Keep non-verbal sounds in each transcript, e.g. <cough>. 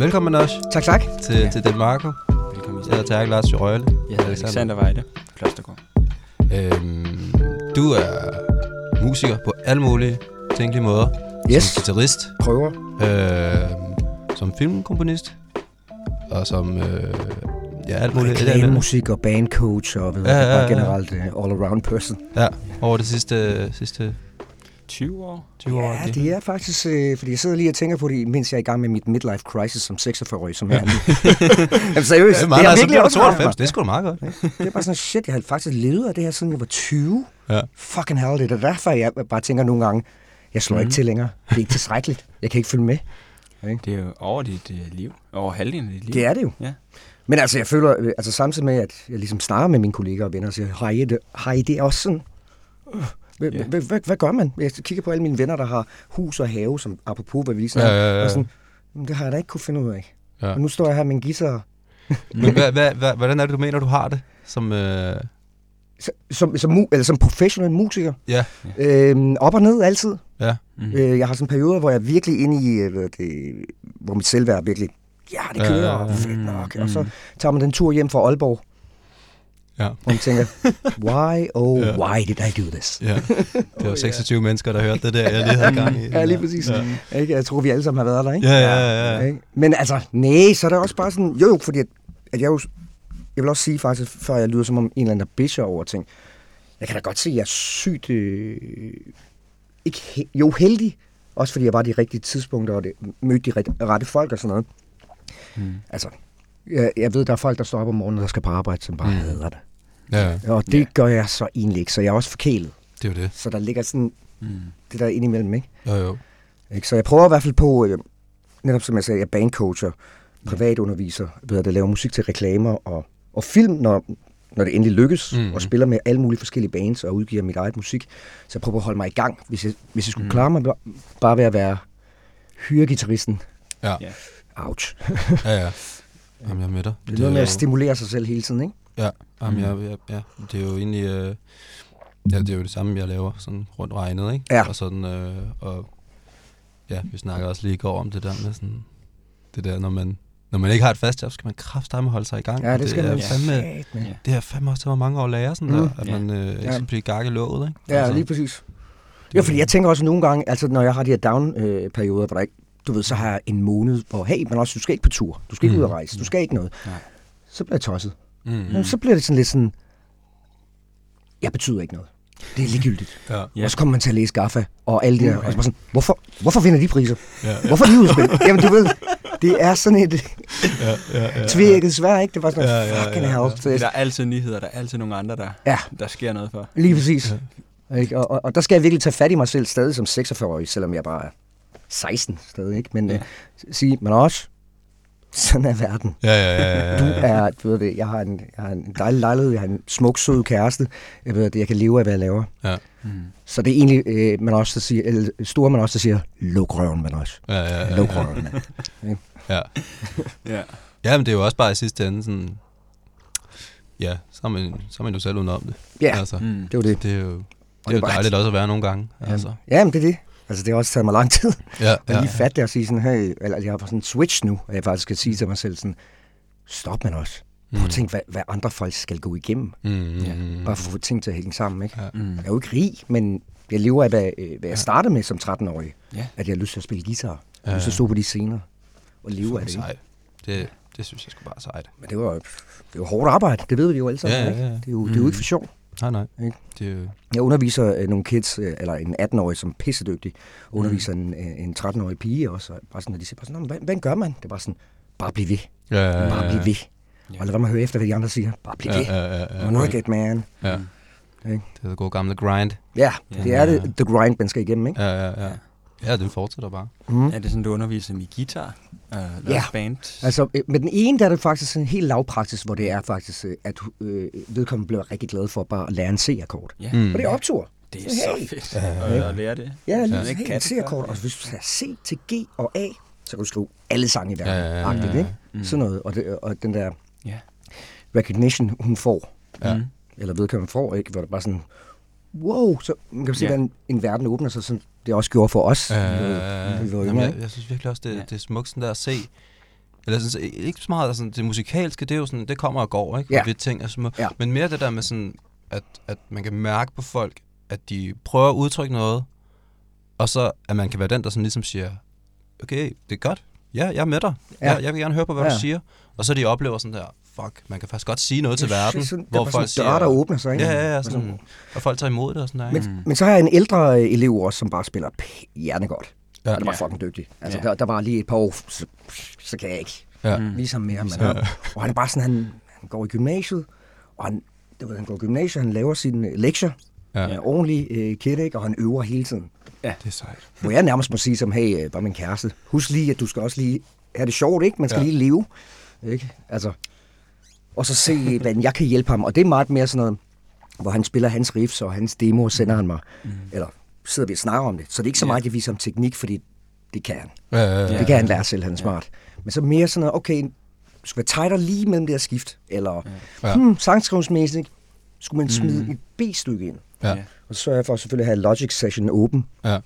Velkommen, Anosh, Tak, tak. til, ja. til Delmarco. Velkommen Jeg hedder Terk Lars Jørøjle. Jeg hedder Alexander Weide, Klostergaard. Øhm, du er musiker på alle mulige tænkelige måder. Yes. Som guitarist, Prøver. øhm, som filmkomponist, og som øh, ja, alt muligt. Reklamemusik og bandcoach og ved, Ja, ja, ja, ja, ja. bare generelt uh, all-around person. Ja, over det sidste, sidste 20 år? 20 år. Ja, det er faktisk, øh, fordi jeg sidder lige og tænker på det, mens jeg er i gang med mit midlife crisis som 46-årig, som jeg er nu. Jamen <laughs> seriøst, Det er meget, har altså, virkelig også er ramt 92, mig. det er sgu da meget godt. Det er bare sådan, shit, jeg har faktisk levet af det her, siden jeg var 20. Ja. Fucking hell, det er derfor, jeg bare tænker nogle gange, jeg slår mm. Mhm. ikke til længere. Det er ikke tilstrækkeligt. Jeg kan ikke følge med. Det er jo over dit uh, liv. Over halvdelen af dit liv. Det er det jo. Ja. Men altså, jeg føler, øh, altså samtidig med, at jeg ligesom snakker med mine kolleger og venner og siger, har I det, har I det også sådan? Øh, Hvad, gør man? Jeg kigger på alle mine venner, der har hus og have, som apropos, hvad vi lige snakker "Men det har jeg da ikke kunne finde ud af. Ja. Og nu står jeg her med en guitar. <laughs> Men hvad, hvad, hvad, hvordan er det, du mener, du har det? Som, øh, Som, som, eller som professionel musiker. ja, Øhm, op og ned altid. Ja. Mm. Øh, jeg har sådan perioder, hvor jeg er virkelig inde i, øh, hvad det, hvor mit selvværd er virkelig, ja, det Ja, kører, ja, ja. og fedt nok. Mm. Og så tager man den tur hjem fra Aalborg, Ja. og man tænker, why, oh, Ja. why did I do this? ja. Det var 26 mennesker, der hørte det der, jeg lige havde gang i. Ja, lige præcis. Ja. Ikke? Jeg tror, vi alle sammen har været der, ikke? Ja, ja, ja. ja. Ikke? Men altså, nej, så er det også bare sådan, jo jo, fordi at, at jeg jo, jeg vil også sige faktisk, før jeg lyder som om en eller anden, der bitcher over ting, jeg kan da godt se, at jeg er sygt, øh, ikke he, jo heldig, også fordi jeg var de rigtige tidspunkter, og det, mødte de rette, rette folk og sådan noget. Mm. Altså, jeg, jeg ved, der er folk, der står op om morgenen, der skal på arbejde, som bare Mm. mm. hader det. ja, Og det Ja. gør jeg så egentlig ikke, så jeg er også forkælet. det er jo det. Så der ligger sådan Mm. det der indimellem, ikke? Jo, jo. Ikke? Så jeg prøver i hvert fald på, øh, netop som jeg sagde, jeg er bandcoacher, privatunderviser, ved at lave musik til reklamer og, og film, når, når det endelig lykkes, mm. og spiller med alle mulige forskellige bands og udgiver mit eget musik. Så jeg prøver at holde mig i gang, hvis jeg, hvis jeg skulle Mm. klare mig bare ved at være hyregitarristen. Ja, Ja. Ouch. <laughs> ja, ja. Jamen, jeg er med dig. Det er noget med at stimulere sig selv hele tiden, ikke? Ja, jamen, Mm. jeg, jeg, ja, det er jo egentlig... Øh, ja, det er jo det samme, jeg laver sådan rundt regnet, ikke? Ja. Og sådan, øh, og ja, vi snakker også lige i går om det der med sådan, det der, når man, når man ikke har et fast job, skal man kraftedeme holde sig i gang. Ja, det skal er man fandme. Ja. Det har fandme også taget mig mange år at lære, sådan Mm. der, at Ja. man øh, ikke Ja. skal blive gak i låget, ikke? Ja, lige præcis. Ja, fordi jeg tænker også nogle gange, altså når jeg har de her down-perioder, hvor der ikke, du ved, så har jeg en måned, hvor hey, men også, du skal ikke på tur, du skal ikke Mm. ud og rejse, du skal ikke noget. Nej. Så bliver jeg tosset. Mm. Men så bliver det sådan lidt sådan, jeg betyder ikke noget. Det er ligegyldigt. Ja, Ja. Ja. Og så kommer man til at læse Gaffa og alle de der, Uh, og så bare sådan, hvorfor, hvorfor vinder de priser? ja, ja, Hvorfor er de udspillet? <laughs> Jamen du ved, det er sådan et ja, ja, ja, tvækket svær, ikke? Det var sådan, Ja, ja, ja, ja, fucking ja. hell. Så Der er altid nyheder, der er altid nogle andre, der, ja, der sker noget for. lige præcis. Ikke? Og, og, og, der skal jeg virkelig tage fat i mig selv stadig som 46-årig, selvom jeg bare er 16 stadig, ikke? Men Ja. ja. øh, sige, men også, sådan er verden. ja, ja, ja, ja, Du er, du ved det, jeg har en, jeg har en dejlig lejlighed, jeg har en smuk, sød kæreste, jeg ved det, jeg kan leve af, hvad jeg laver. Ja, Mm. Så det er egentlig, øh, man også siger, eller store man også siger, luk røven, man også. ja, ja, ja, Luk ja, røven, mand. ja. Ja. Ja, men det er jo også bare i sidste ende sådan... Ja, så er man, så er man jo selv udenom det. Ja, Altså, Mm. det det. det er jo, det det er jo er bare- dejligt også at være nogle gange. Ja. Altså. Ja, men det er det. Altså, det har også taget mig lang tid. Ja, <laughs> at ja, lige fatte det og sige sådan, hey, eller jeg har sådan en switch nu, og jeg faktisk skal sige til mig selv sådan, stop man også. Prøv at tænke, hvad, hvad andre folk skal gå igennem, Mm, mm, Ja. mm, bare for at få ting til at hænge sammen, ikke? Ja. Mm. Jeg er jo ikke rig, men jeg lever af, hvad, øh, hvad jeg startede med som 13-årig. Ja. At jeg har lyst til at spille guitar. Jeg Ja, har lyst til ja. at stå på de scener og leve af det. Ikke? sej. Det, det synes jeg sgu bare sejt. Men det var, det var hårdt arbejde, det ved vi jo alle sammen. Ja, ja, Ikke? ja. Det, er jo, det er jo ikke for sjov. Nej, nej. Ikke? Det er jo... Jeg underviser øh, nogle kids, øh, eller en 18-årig, som er pissedygtig, og underviser en, øh, en 13-årig pige også. Og bare sådan, at de siger bare sådan, "Nå, men hvad, hvad gør man? Det var sådan, bare bliv ved. Ja, ja, ja, Bare ja. bliv ved. Ja. Og lad være med at høre efter, hvad de andre siger. Bare bliv Ja, ved. ja, ja, ja. Work it, man. Ja. Ikke? Det er det gode gamle grind. Ja, Ja. det er det, the grind, man skal igennem, ikke? Ja, ja, ja. Ja, den fortsætter bare. Mm. Er det sådan, du underviser med guitar? Uh, Ja. band? Altså, øh, med den ene, der er det faktisk en helt lavpraksis, hvor det er faktisk, øh, at øh, vedkommende bliver rigtig glad for bare at lære en C-akkord. Ja. Mm. Og det er optur. Det er Hey. så fedt Ja, at, at lære det. Ja, lige ja, før, C-akkord. Og hvis du tager C til G og A, så kan du skrive alle sange i verden. Ja, ja, ja, ja. ikke? Mm. Sådan noget. Og, det, og den der Ja. recognition, hun får, Ja. Eller vedkommende får, ikke? Hvor det bare sådan, wow, så man kan se, Ja. hvordan en verden åbner sig, som det også gjorde for os, Øh, var jamen, jeg, jeg synes virkelig også, det, Ja. det er smukt sådan der at se. Eller sådan, ikke så meget, altså, det musikalske, det er jo sådan, det kommer og går, ikke? Ja. Og vi ting er små. Ja. Men mere det der med sådan, at, at man kan mærke på folk, at de prøver at udtrykke noget, og så at man kan være den, der sådan ligesom siger, okay, det er godt, ja, jeg er med dig, ja. jeg, jeg vil gerne høre på, hvad Ja. du siger. Og så de oplever sådan der, fuck, man kan faktisk godt sige noget til Jeg verden, synes hvor der folk sådan døre, der åbner sig, ikke? Ja, ja, ja, Og sådan, og folk tager imod det og sådan der, ikke? Men, men så har jeg en ældre øh, elev også, som bare spiller hjernegodt. Ja. Ja. Og det var Ja. fucking dygtig. Altså, Ja. der, der var lige et par år, så, så kan jeg ikke Ja. Mm. vise ham mere. Men, ja. Og han er bare sådan, han, han går i gymnasiet, og han, du ved, han går i gymnasiet, han laver sine lektier, Ja. ja. ordentlig øh, kid, ikke? og han øver hele tiden. Det er sejt. Hvor jeg nærmest må sige som, hey, øh, bare min kæreste, husk lige, at du skal også lige have det sjovt, ikke? Man skal Ja. ja. lige leve, ikke? Altså, og så se, hvordan jeg kan hjælpe ham. Og det er meget mere sådan noget, hvor han spiller hans riffs, og hans demo sender han mig. Mm. Eller sidder vi og snakker om det. Så det er ikke så meget, jeg viser ham teknik, fordi det kan han. Ja, ja, ja. Det kan han lære selv, han er smart. Men så mere sådan noget, okay, skal være tighter lige mellem det her skift. Eller, Ja. hmm, sangskrivningsmæssigt, skulle man smide et B-stykke ind. Ja. Og så sørger jeg for selvfølgelig at have Logic Session åben, ja.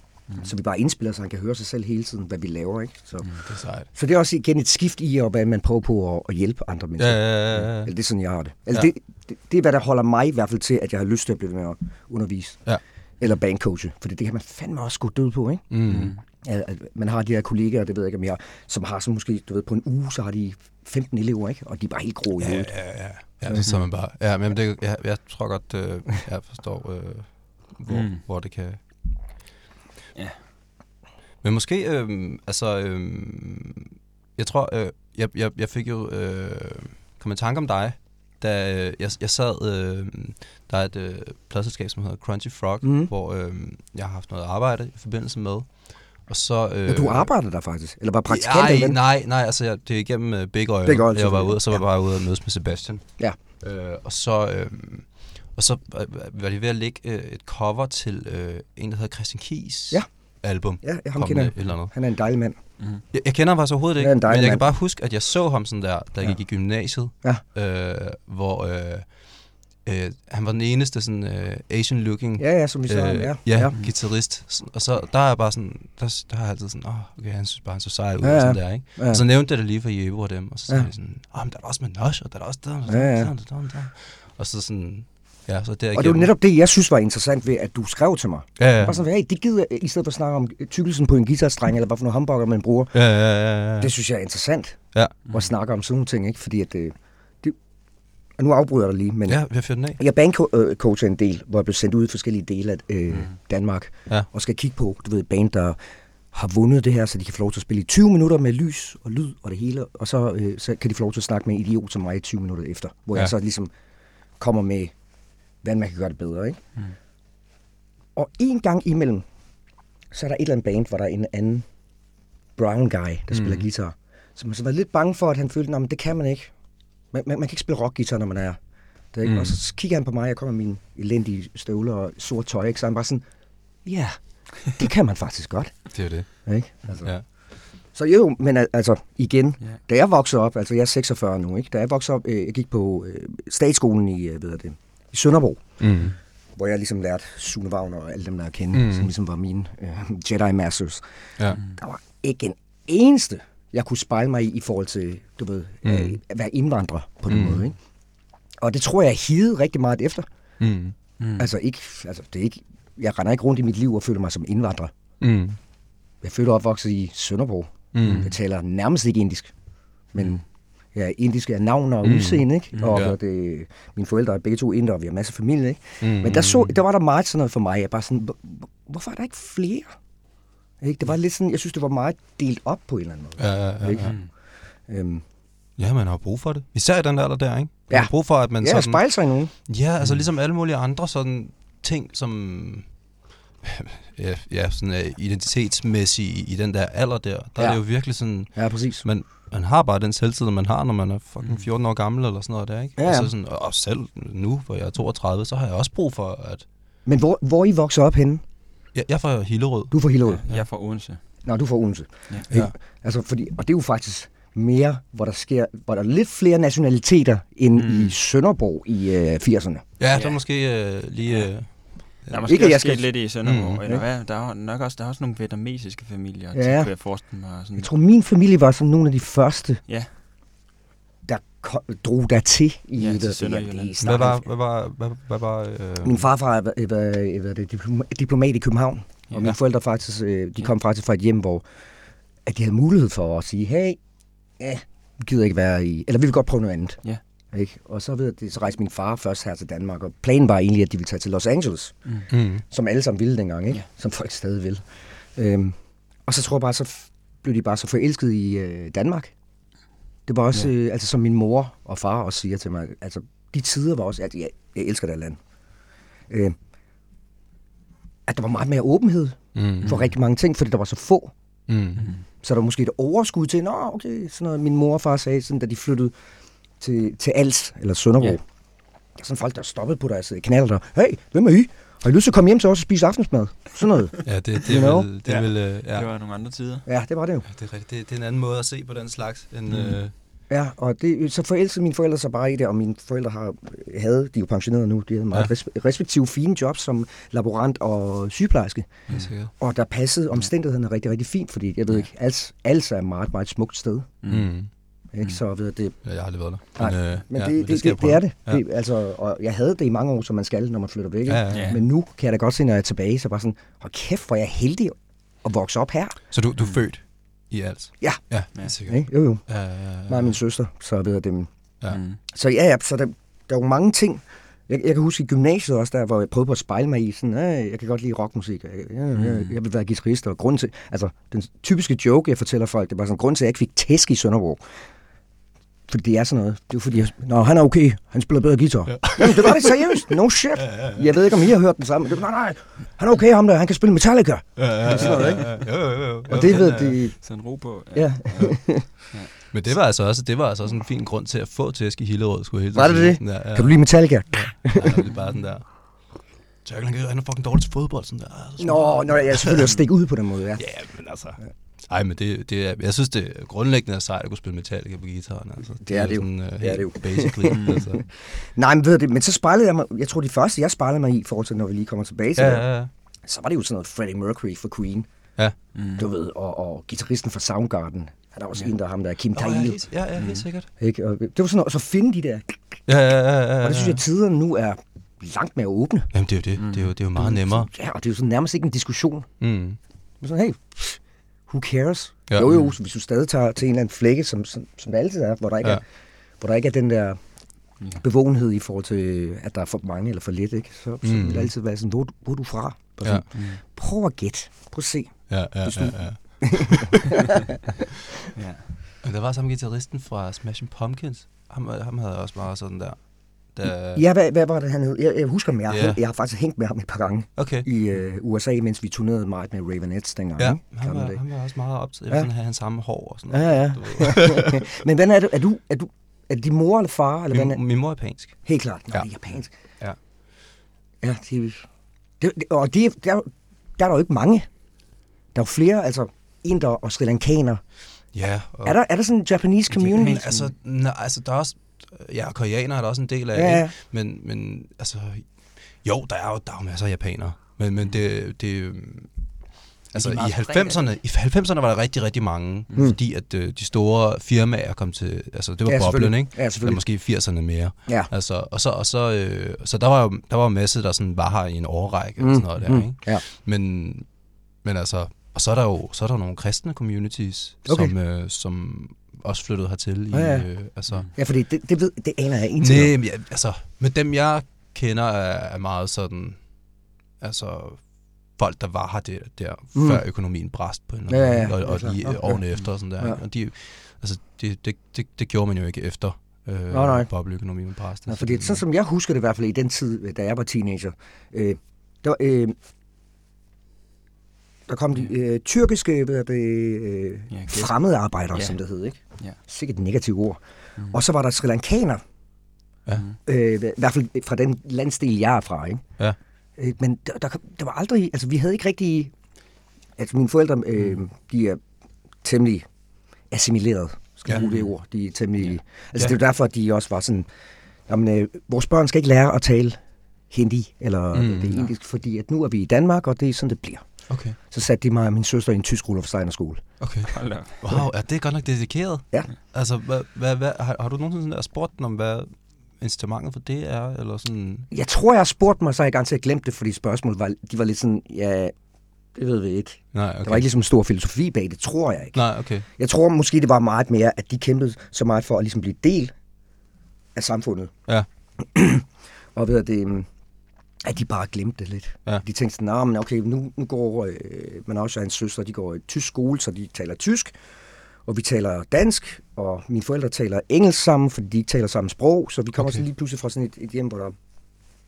Så vi bare indspiller, så han kan høre sig selv hele tiden, hvad vi laver. Ikke? Så, Det er sejt. så det er også igen et skift i, hvad man prøver på at, at hjælpe andre Ja, mennesker. ja, ja, ja. Eller det er sådan, jeg har det. Altså, Ja. ja. det, det, det er, hvad der holder mig i hvert fald til, at jeg har lyst til at blive med at undervise. Ja. Eller bandcoache, for det kan man fandme også gå død på, ikke? Mm. At, at man har de her kollegaer, det ved jeg ikke om jeg, som har så måske, du ved, på en uge, så har de 15 elever, ikke? Og de er bare helt grå i Ja, hovedet. ja, ja. Ja, så er man bare... Ja, men det, jeg, jeg tror godt, øh, jeg forstår, øh, hvor, mm. Mm. hvor det kan... Men måske, øh, altså, øh, jeg tror, øh, jeg, jeg, jeg fik jo, øh, kom i tanke om dig, da øh, jeg, jeg sad, øh, der er et øh, pladselskab, som hedder Crunchy Frog, mm. Hvor øh, jeg har haft noget arbejde i forbindelse med, og så... Øh, Ja, du arbejder der faktisk? Eller bare praktikant? nej, hvad? nej, nej, altså jeg, det er igennem uh, Big Oil. Big Oil, jeg var ude, og så var jeg Ja. bare ude og mødes med Sebastian. Ja. Øh, og så, øh, og så øh, var de ved at lægge øh, et cover til øh, en, der hedder Christian Kies Ja. Album. Ja, jeg ham kender. et eller andet. Han er en dejlig mand. Jeg, jeg kender ham faktisk overhovedet ikke, men jeg kan mand. bare huske, at jeg så ham sådan der, da jeg Ja. gik i gymnasiet, Ja. øh, hvor øh, øh, han var den eneste sådan øh, Asian-looking Ja, ja, som vi sagde. øh, ja. ja, ja. guitarist. Og så der er jeg bare sådan, der, der har jeg altid sådan, åh, oh, okay, han synes bare, han så sej ud, Ja, ja, sådan der, ikke? Ja. Og så nævnte jeg det lige for Jeppe og dem, og så sagde Ja. de sådan, åh, men der er også med Nosh, og der er også der, og ja. der, der, der, der. Og så sådan, ja, så der Og det var netop det, jeg synes var interessant ved, at du skrev til mig. Ja, ja, Bare sådan, hey, det gider jeg, i stedet for at snakke om tykkelsen på en guitarstreng, eller hvad for nogle hamburger man bruger. ja, ja, ja, ja. Det synes jeg er interessant, ja. at snakke om sådan nogle ting, ikke? Fordi at det, det og nu afbryder jeg dig lige, men ja, fyret den af. jeg bandcoacher en del, hvor jeg blev sendt ud i forskellige dele af øh, Mm. Danmark, Ja. og skal kigge på, du ved, band, der har vundet det her, så de kan få lov til at spille i 20 minutter med lys og lyd og det hele, og så, øh, så kan de få lov til at snakke med en idiot som mig i 20 minutter efter, hvor. Ja. jeg så ligesom kommer med, hvordan man kan gøre det bedre, ikke? Mm. Og en gang imellem, så er der et eller andet band, hvor der er en anden brown guy, der spiller Mm. guitar, som så var lidt bange for, at han følte, at det kan man ikke. Man, man, man kan ikke spille rockguitar, når man er det, ikke? Mm. Og så kigger han på mig, jeg kommer med mine elendige støvler og sort tøj, ikke? så han bare sådan, ja, det kan man faktisk godt. <laughs> Det er det. Ikke? Altså. Ja. Så jo, men al- altså igen, Ja. da jeg voksede op, altså jeg er 46 nu, ikke? da jeg voksede op, øh, jeg gik på øh, statsskolen i, øh, hedder det, i Sønderbro, Mm. hvor jeg ligesom lærte Sune Wagner og alle dem, der er kende, Mm. mm. som ligesom var mine øh, Jedi Masters. Ja. Der var ikke en eneste, jeg kunne spejle mig i, i forhold til, du ved, Mm. mm. øh, at være indvandrer på den Mm. mm. måde. Ikke? Og det tror jeg, jeg rigtig meget efter. Mm. Mm. Mm. Altså, ikke, altså det er ikke, jeg render ikke rundt i mit liv og føler mig som indvandrer. Mm. Jeg føler opvokset i Sønderbro. Mm. Jeg taler nærmest ikke indisk, men jeg er indisk af navn og Mm. udseende, ikke? Mm. Og Ja. ja. det, mine forældre er begge to indere, og vi har masser af familie, ikke? Mm. Men der, så, der var der meget sådan noget for mig. Jeg bare sådan, hvor- hvor- hvorfor er der ikke flere? Ikke? Det var lidt sådan, jeg synes, det var meget delt op på en eller anden måde. Ja, ja, ja, Ikke? ja. Mm. Øhm, ja, man har brug for det. Især i den alder der, ikke? Man Ja. har brug for, at man ja, sådan... spejle sig i nogen. Ja, altså ligesom alle mulige andre sådan ting, som <laughs> ja, ja sådan uh, identitetsmæssige i, den der alder der, der ja. er Ja. det jo virkelig sådan, Ja, præcis. man, man har bare den selvtid, man har, når man er fucking 14 år gammel eller sådan noget der, ikke? Ja, ja. Altså sådan, og selv nu, hvor jeg er 32, så har jeg også brug for, at... Men hvor, hvor I vokset op henne? Jeg, jeg er fra Hillerød. Du er fra Hillerød. Jeg er fra Odense. Nå, du er fra Odense. Ja. Ikke? Altså, fordi, og det er jo faktisk mere, hvor der sker, hvor der er lidt flere nationaliteter end Mm. mm. i Sønderborg i øh, 80'erne. Ja, der Ja. måske øh, lige... Øh, Der er måske Ikke, at jeg også skal- lidt i Sønderborg. Mm. Eller hvad? Der er nok også, der er også nogle vietnamesiske familier, ja. Så kunne jeg forestille mig. Sådan. Jeg tror, min familie var sådan nogle af de første, Ja. der kom, drog der til i Ja, til hvad- Sønderjylland. i hvad var... Hvad var, hvad, hvad var øh, Min farfar var, var, var det, diploma- diplomat i København, og Ja. mine forældre faktisk, øh, de kom faktisk fra et hjem, hvor at de havde mulighed for at sige, hey, ja, vi gider ikke være i, eller vi vil godt prøve noget andet. Ja. Ikke? Og så, ved jeg, det, så rejste min far først her til Danmark, og planen var egentlig, at de ville tage til Los Angeles, Mm. Mm. som alle sammen ville dengang, ikke? Ja. som folk stadig vil. Øhm, og så tror jeg bare, så blev de bare så forelsket i øh, Danmark. Det var også, Ja. øh, altså som min mor og far også siger til mig, altså de tider var også, at jeg, jeg elsker det land. Øh, at der var meget mere åbenhed Mm. for rigtig mange ting, fordi der var så få. Mm. Så der var måske et overskud til, nå okay, sådan noget, min mor og far sagde, sådan, da de flyttede til, til Als, eller Sønderborg. Ja. Ja. Sådan folk, der stoppede på deres øh, kanaler der, hey, hvem er I? Har I lyst til at komme hjem til os og spise aftensmad? Sådan noget. <laughs> Ja, det, det, You er know? vel... Det, er Ja. vel øh, ja. Det var nogle andre tider. Ja, det var det jo. Ja, det er. Det, det er en anden måde at se på den slags, end... Mm. Øh, Ja, og det, så forelskede mine forældre sig bare i det, og mine forældre har, havde, de er jo pensionerede nu, de havde meget Ja. ja. res, respektive fine jobs som laborant og sygeplejerske. helt sikkert. Og der passede omstændighederne rigtig, rigtig fint, fordi jeg ved Ja. ikke, Als, Als er et meget, meget smukt sted. Mm. Mm. Ikke? Så ved det, Ja, jeg har aldrig været der. Nej, øh, men ja, det, det, skal jeg det, det, prøve. er det. Ja. det altså, og jeg havde det i mange år, som man skal, når man flytter væk. ikke? Ja, ja. Ja. Men nu kan jeg da godt se, når jeg er tilbage, så bare sådan, hold kæft, hvor er jeg heldig at vokse op her. Så du, du er født i alt? Ja. Ja, Ja. sikkert. Ikke? Jo, jo. Ja, ja, ja. Mig og min søster, så ved jeg det. Ja. Mm. Så ja, ja, så der, der er jo mange ting. Jeg, jeg kan huske i gymnasiet også, der hvor jeg prøvede på at spejle mig i, sådan, øh, jeg kan godt lide rockmusik, jeg, jeg, jeg, jeg vil være guitarist, og grund til, altså den typiske joke, jeg fortæller folk, det var sådan, grund til, at jeg ikke fik tæsk i Sønderborg, fordi det er sådan noget. Det er jo fordi, jeg, Nå, han er okay. Han spiller bedre guitar. Ja. Jamen, det var det seriøst. No <laughs> shit. Ja, ja, ja. Jeg ved ikke, om I har hørt den samme. Det, nej, nej. Han er okay, ham der. Han kan spille Metallica. Ja, ja, ja, sådan noget, ja, ja. Jo, jo, jo. Og det ved Ja, ja. de... Sådan ro på. Ja. <laughs> Men det var altså også, det var altså også en fin grund til at få tæsk i Hillerød, skulle jeg helt Var det det? Der, ja. Kan du lide Metallica? Ja, det er bare sådan der. Jack, han, han er fucking dårlig til fodbold, sådan der. Så Nå, nå, jeg er selvfølgelig at stikke ud på den måde, ja. Ja, men altså... Ej, men det, det er, jeg synes, det er grundlæggende er sejt at kunne spille Metallica på gitaren. Altså. Det er det jo. Sådan, uh, Det er det jo. <laughs> Basically. <laughs> altså. Nej, men ved du det, men så spejlede jeg mig, jeg tror de første, jeg spejlede mig i, forhold til, når vi lige kommer tilbage til Ja, det, ja, ja. så var det jo sådan noget Freddie Mercury for Queen, Mm. du ved, og, og gitarristen for Soundgarden, han er også Ja. en, der er ham der, Kim Nå, ja, Thayil, helt, ja, ja, helt sikkert. ikke? Og det var sådan noget, og så finde de der, Ja, ja, ja, ja, ja. og det synes jeg, at tiderne nu er langt mere åbne. Jamen, det er jo det. Det er jo, det er jo meget nemmere. Ja, og det er jo sådan nærmest ikke en diskussion. Mm. Men sådan, hey, cares? Ja. Jo, jo, så hvis du stadig tager til en eller anden flække, som, som, som det altid er, hvor der ikke, Ja. er, hvor der ikke er den der bevågenhed i forhold til, at der er for mange eller for lidt, ikke? Så, så Mm. vil det altid være sådan, hvor, du- hvor er du fra? Og Ja. Mm. Prøv at gætte. Prøv at se. Ja, ja, <laughs> ja, ja. Ja. Men der var samme gitarristen fra Smashing Pumpkins. Ham, ham havde jeg også meget sådan der. Der Ja, hvad, hvad var det, han hed? Jeg, jeg husker ham. Jeg, Ja. yeah. jeg har faktisk hængt med ham et par gange Okay. i øh, USA, mens vi turnerede meget med Ravenettes dengang. Ja, han var, han var også meget optaget. Jeg Ja. vil sådan have hans samme hår og sådan Ja, noget. ja. Ved. <laughs> Men hvordan er du? Er du, er du er din mor eller far? Eller hvad? min, min mor er japansk. Helt klart. Nå, Ja. det er japansk. Ja. Ja, det, det, det og det, der, der er der jo ikke mange. Der er jo flere, altså inder og sri lankaner. Ja. Og, Er der, er der sådan en Japanese community? Men altså, nej, altså, der er også... Ja, koreanere er der også en del af, Ja, ja. ikke? Men, men altså... Jo, der er jo, der er jo masser af japanere. Men, men det, det, Altså De er i meget 90'erne, i 90'erne var der rigtig, rigtig mange, Mm. fordi at øh, de store firmaer kom til, altså det var Ja, boblen, ikke? Ja, Eller selvfølgelig. måske i 80'erne mere. Ja. Altså, og så, og så, øh, så der var jo der var masse, der sådan var her i en årrække, mm. og sådan noget der, ikke? Ja. Men, men altså, og så er der jo så er der nogle kristne communities, Okay. som, øh, som også flyttede hertil. I, Ja, ja. Øh, altså, ja, fordi det, det, ved, det aner jeg Nej, ingenting om. men ja, altså, med dem jeg kender er, er meget sådan, altså folk, der var her der, der Mm. før økonomien brast på en eller Ja, anden ja, måde, ja, og, og lige Okay. årene efter og sådan der. Ja. ikke? Og de, altså, det, det, det, det gjorde man jo ikke efter øh, Nej, nej. bobleøkonomien brast. Ja, fordi sådan som jeg husker det i hvert fald i den tid, da jeg var teenager, øh, der, øh, der kom de øh, tyrkiske det, øh, Ja, fremmede arbejdere, Ja. som det hed, ikke? Ja. Sikkert et negativt ord. Mhm. Og så var der sri lankaner, Ja. øh, i hvert fald fra den landsdel, jeg er fra, ikke? Ja. Øh, men der, der, der var aldrig, altså vi havde ikke rigtig, altså mine forældre, øh, de er temmelig assimileret, skal Ja. bruge det ord. De er temmelig... Ja. Altså, Ja. det er derfor, at de også var sådan... Jamen, øh, vores børn skal ikke lære at tale hindi, eller Mm, mm, det er indisk, fordi at nu er vi i Danmark, og det er sådan, det bliver. Okay, Så satte de mig og min søster i en tysk Rudolf Steiner skole. okay. Hold da. Wow, er det godt nok dedikeret? Ja. Altså, hvad, hvad, hvad, har, har du nogensinde sådan der spurgt den om, hvad incitamentet for det er? Eller sådan... Jeg tror, jeg har spurgt mig, så har jeg garanteret glemt det, fordi spørgsmålet var, de var lidt sådan, ja, det ved vi ikke. Nej, Okay. Der var ikke ligesom en stor filosofi bag det, tror jeg ikke. Nej, okay. Jeg tror måske, det var meget mere, at de kæmpede så meget for at ligesom blive del af samfundet. Ja. <clears throat> og ved at det, øhm, at de bare glemte det lidt. Ja. De tænkte sådan, nah, men okay, nu, nu går øh, man også og hans søster, de går i tysk skole, så de taler tysk, og vi taler dansk, og mine forældre taler engelsk sammen, fordi de ikke taler samme sprog, så vi kommer Okay. så lige pludselig fra sådan et, et hjem, hvor der er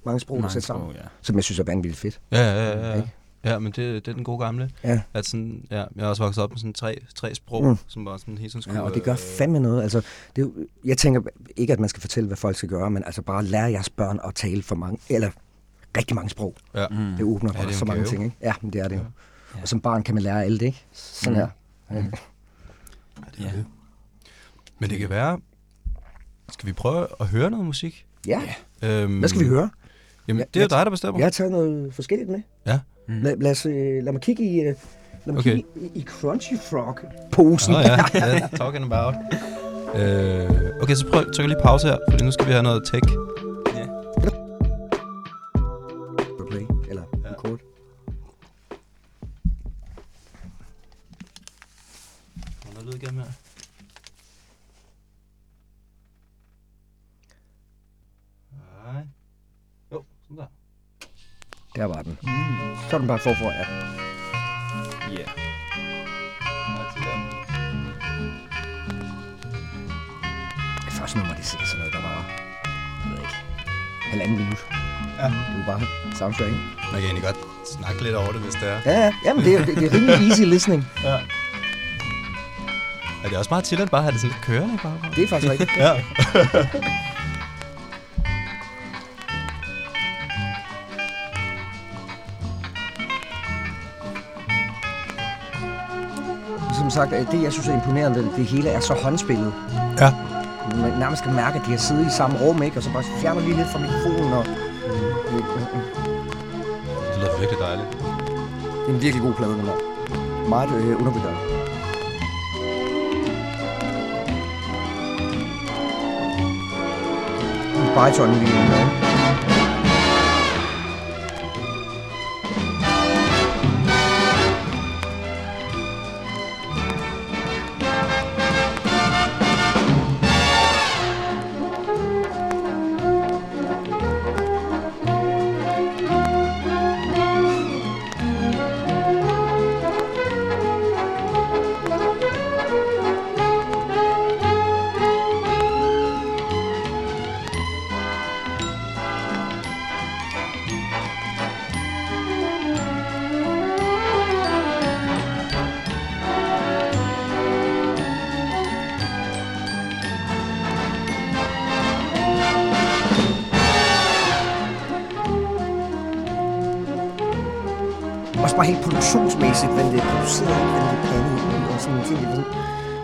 mange sprog, der Mange sammen, sprog, ja. som jeg synes er vanvittigt fedt. Ja, ja, ja. ja. Ja, men det, det er den gode gamle. Ja. At sådan, ja, jeg er også vokset op med sådan tre, tre sprog, Mm. som var sådan helt sådan skulle... Ja, og det gør øh, fandme noget. Altså, det jeg tænker ikke, at man skal fortælle, hvad folk skal gøre, men altså bare lære jeres børn at tale for mange, eller rigtig mange sprog. Ja. Mm. Det åbner Ja, ja, det så mange ting, ikke? Ja, men det er det jo. Ja. Og som barn kan man lære alt, ikke? Sådan Mm. her. Ja. Ja, det er Ja. det. Men det kan være... Skal vi prøve at høre noget musik? ja. Øhm, Hvad skal vi høre? Jamen, Ja, det er jeg- dig, der bestemmer. Jeg har taget noget forskelligt med. Ja. Mm. Lad, lad, os, øh, lad mig kigge i, øh, lad mig Okay. kigge i, i Crunchy Frog-posen. Nå ja, ja, talking about. Øh, okay, så prøv, tryk lige pause her, fordi nu skal vi have noget tech. Der var den. Så er den bare forfra, ja. Ja. Det første nummer, det ser sådan noget, der var, jeg ved ikke, halvanden minut. Ja. Det er jo bare soundtrack, ikke? Man kan egentlig godt snakke lidt over det, hvis det er. Ja, ja. Jamen, det er, det, det er rimelig easy listening. <laughs> Ja. Er det også meget til at bare have det sådan lidt kørende i baggrunden? Det er faktisk rigtigt. Ja. <laughs> Som sagt, det jeg synes er imponerende, det, det hele er så håndspillet. Ja. Man nærmest kan mærke, at de har siddet i samme rum, ikke? Og så bare fjerner lige lidt fra mikrofonen, og Det lyder virkelig dejligt. det er en virkelig god plade, den her. Meget øh, undervurderet. En Bariton lige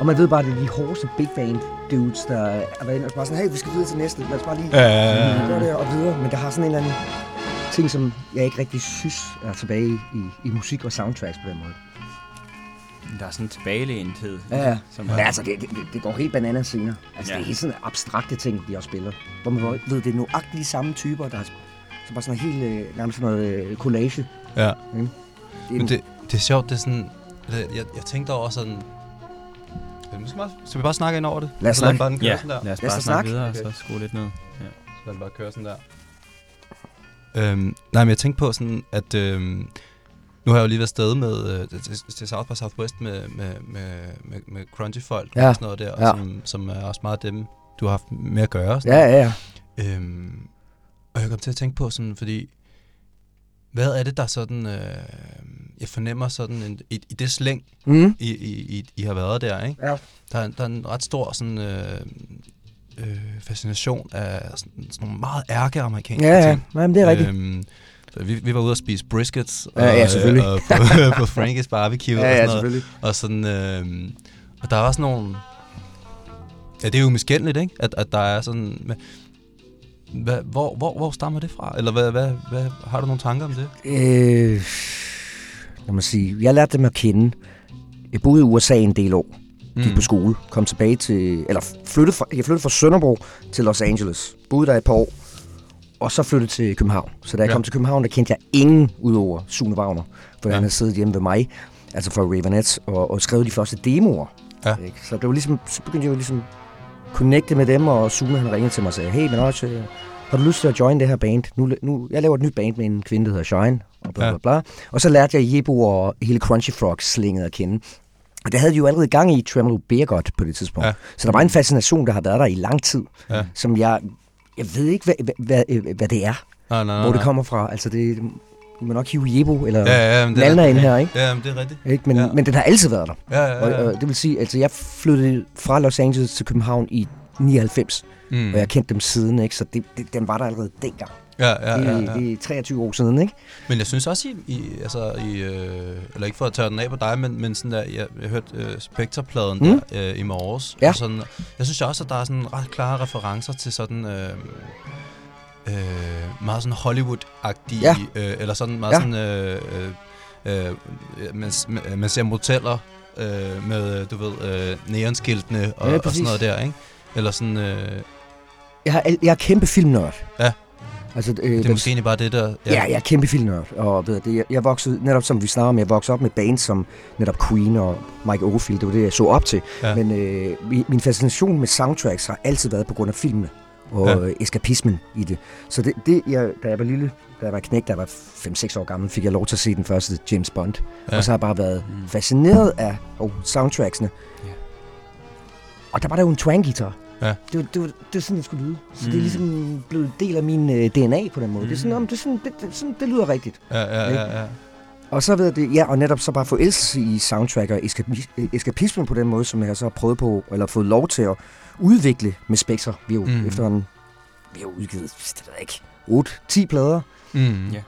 Og man ved bare, at det er de hårdeste big band dudes, der er været inde og bare sådan, hey, vi skal videre til næste, lad os bare lige Ja, ja, ja. gøre det og videre. Men der har sådan en eller anden ting, som jeg ikke rigtig synes er tilbage i, i musik og soundtracks på den måde. Der er sådan en tilbagelænthed. Ja, ja. Som Men altså, det, det, det går helt bananas senere. Altså, ja. Det er helt sådan abstrakte ting, de også spiller. Hvor man ved, det er nøjagtigt de samme typer, der er så bare sådan helt, øh, nærmest sådan noget øh, collage. ja. Det er Men en- det, det er sjovt, det er sådan... det- Jeg, jeg tænkte over sådan... Ja, måske bare, skal vi bare snakke ind over det? Lad os snakke. bare den køre Ja, sådan der? lad os Lad os bare snakke snakke. videre, Okay. og så skrue lidt ned. Ja. Så lad den bare køre sådan der. Øhm, nej, men jeg tænkte på sådan, at øhm, nu har jeg jo lige været afsted med, øh, til, til South by Southwest med, med, med, med, med Crunchy folk Ja. og sådan noget der, Ja. og som, som er også meget dem, du har haft med at gøre. Sådan. Ja, ja, ja. Øhm, og jeg kom til at tænke på sådan, fordi, hvad er det, der sådan, øh, jeg fornemmer sådan, en, i, i det slæng, Mm. I, I, I, I har været der, ikke? Ja. Der, er- der er en ret stor sådan, øh, øh, fascination af sådan, sådan nogle meget ærke-amerikanske Ja, ja. ting. Men det er rigtigt. Øhm, vi, vi var ude og spise briskets Ja, ja, og, selvfølgelig. øh, og på, <laughs> på Frankie's Barbecue Ja, og ja, sådan noget. Og, sådan, øh, og der er også nogle... Ja, det er jo miskendeligt, ikke? At, at der er sådan... Med, hvad, hvor, hvor, hvor stammer det fra? Eller hvad, hvad, hvad, har du nogle tanker om det? Øh, lad mig sige, jeg lærte dem at kende. Jeg boede i USA en del år. Gik Mm. på skole. Kom tilbage til... Eller flyttede fra, jeg flyttede fra Sønderbro til Los Angeles. Boede der et par år. Og så flyttede til København. Så da jeg Ja. kom til København, der kendte jeg ingen udover Sune Wagner. For Ja. han havde siddet hjemme ved mig. Altså for Ravenet. Og, og skrevet de første demoer. Ja. Ikke? Så det var ligesom... Så begyndte jeg jo ligesom connecte med dem, og Sune han ringede til mig og sagde, hey, men også, har du lyst til at join det her band? Nu, nu, jeg laver et nyt band med en kvinde, der hedder Shine, og bla Ja. bla bla. Og så lærte jeg Jebo og hele Crunchy Frog slinget at kende. Og det havde de jo allerede gang i Tremolo Beergot på det tidspunkt. Ja. Ja. Så der var en fascination, der har været der i lang tid, Ja. som jeg, jeg ved ikke, hvad, hvad, hvad, hvad det er, Nej, nej, nej, hvor det kommer fra. Altså, det du må nok hive Jebo eller ja, Ja, ja, er, ind her, ikke? Ja, men det er rigtigt. ikke? Men, Ja. ja. men den har altid været der. Ja, ja, Og, ja. og det vil sige, altså jeg flyttede fra Los Angeles til København i 99, Mm. og jeg har kendt dem siden, ikke? Så det, det, den var der allerede dengang. Ja, ja, det, ja, ja. det er 23 år siden, ikke? Men jeg synes også, I, I altså, I, øh, eller ikke for at tørre den af på dig, men, men sådan der, jeg, jeg hørte øh, Spectre-pladen Mm. der øh, i morges. Ja. Og sådan, jeg synes også, at der er sådan ret klare referencer til sådan... Øh, øh, meget sådan Hollywood-agtige, Ja. øh, eller sådan meget Ja. sådan, øh, øh, øh, man, man ser moteller øh, med, øh, du ved, øh, neonskiltene og, Ja, og sådan noget der, ikke? Eller sådan, øh, Jeg, har, jeg er kæmpe filmnørd. Ja. Altså, øh, det er måske egentlig bare det, der... Ja, jeg er kæmpe filmnørd, og ved det, jeg, jeg voksede, netop som vi snakker om, jeg voksede op med bands som netop Queen og Mike Oldfield, det var det, jeg så op til. Ja. Men øh, min, fascination med soundtracks har altid været på grund af filmene og Ja. ja. eskapismen i det. Så det, det jeg, da jeg var lille, da jeg var knægt, da jeg var 5-6 år gammel, fik jeg lov til at se den første James Bond. Ja. Ja. Og så har jeg bare været Mm. fascineret af oh, soundtracksene. Ja. Og der var der jo en twang-guitar. Ja. Det, var, det, var, det var sådan, det skulle lyde. Så mm. det Mm. er ligesom blevet en del af min øh, DNA på den måde. Mm. Det er sådan, Mm. om, det, er sådan, det, det, sådan, det lyder rigtigt. Ja, ja, ja, ja. Og så ved jeg det, ja, og netop så bare forelskelse i soundtrack og eskapi- eskapismen på den måde, som jeg så har prøvet på, eller fået lov til at udvikle med Spectre. Vi har jo Mm. mm. efterhånden, vi har udgivet, det ved ikke, 8-10 plader. Mm. Ja.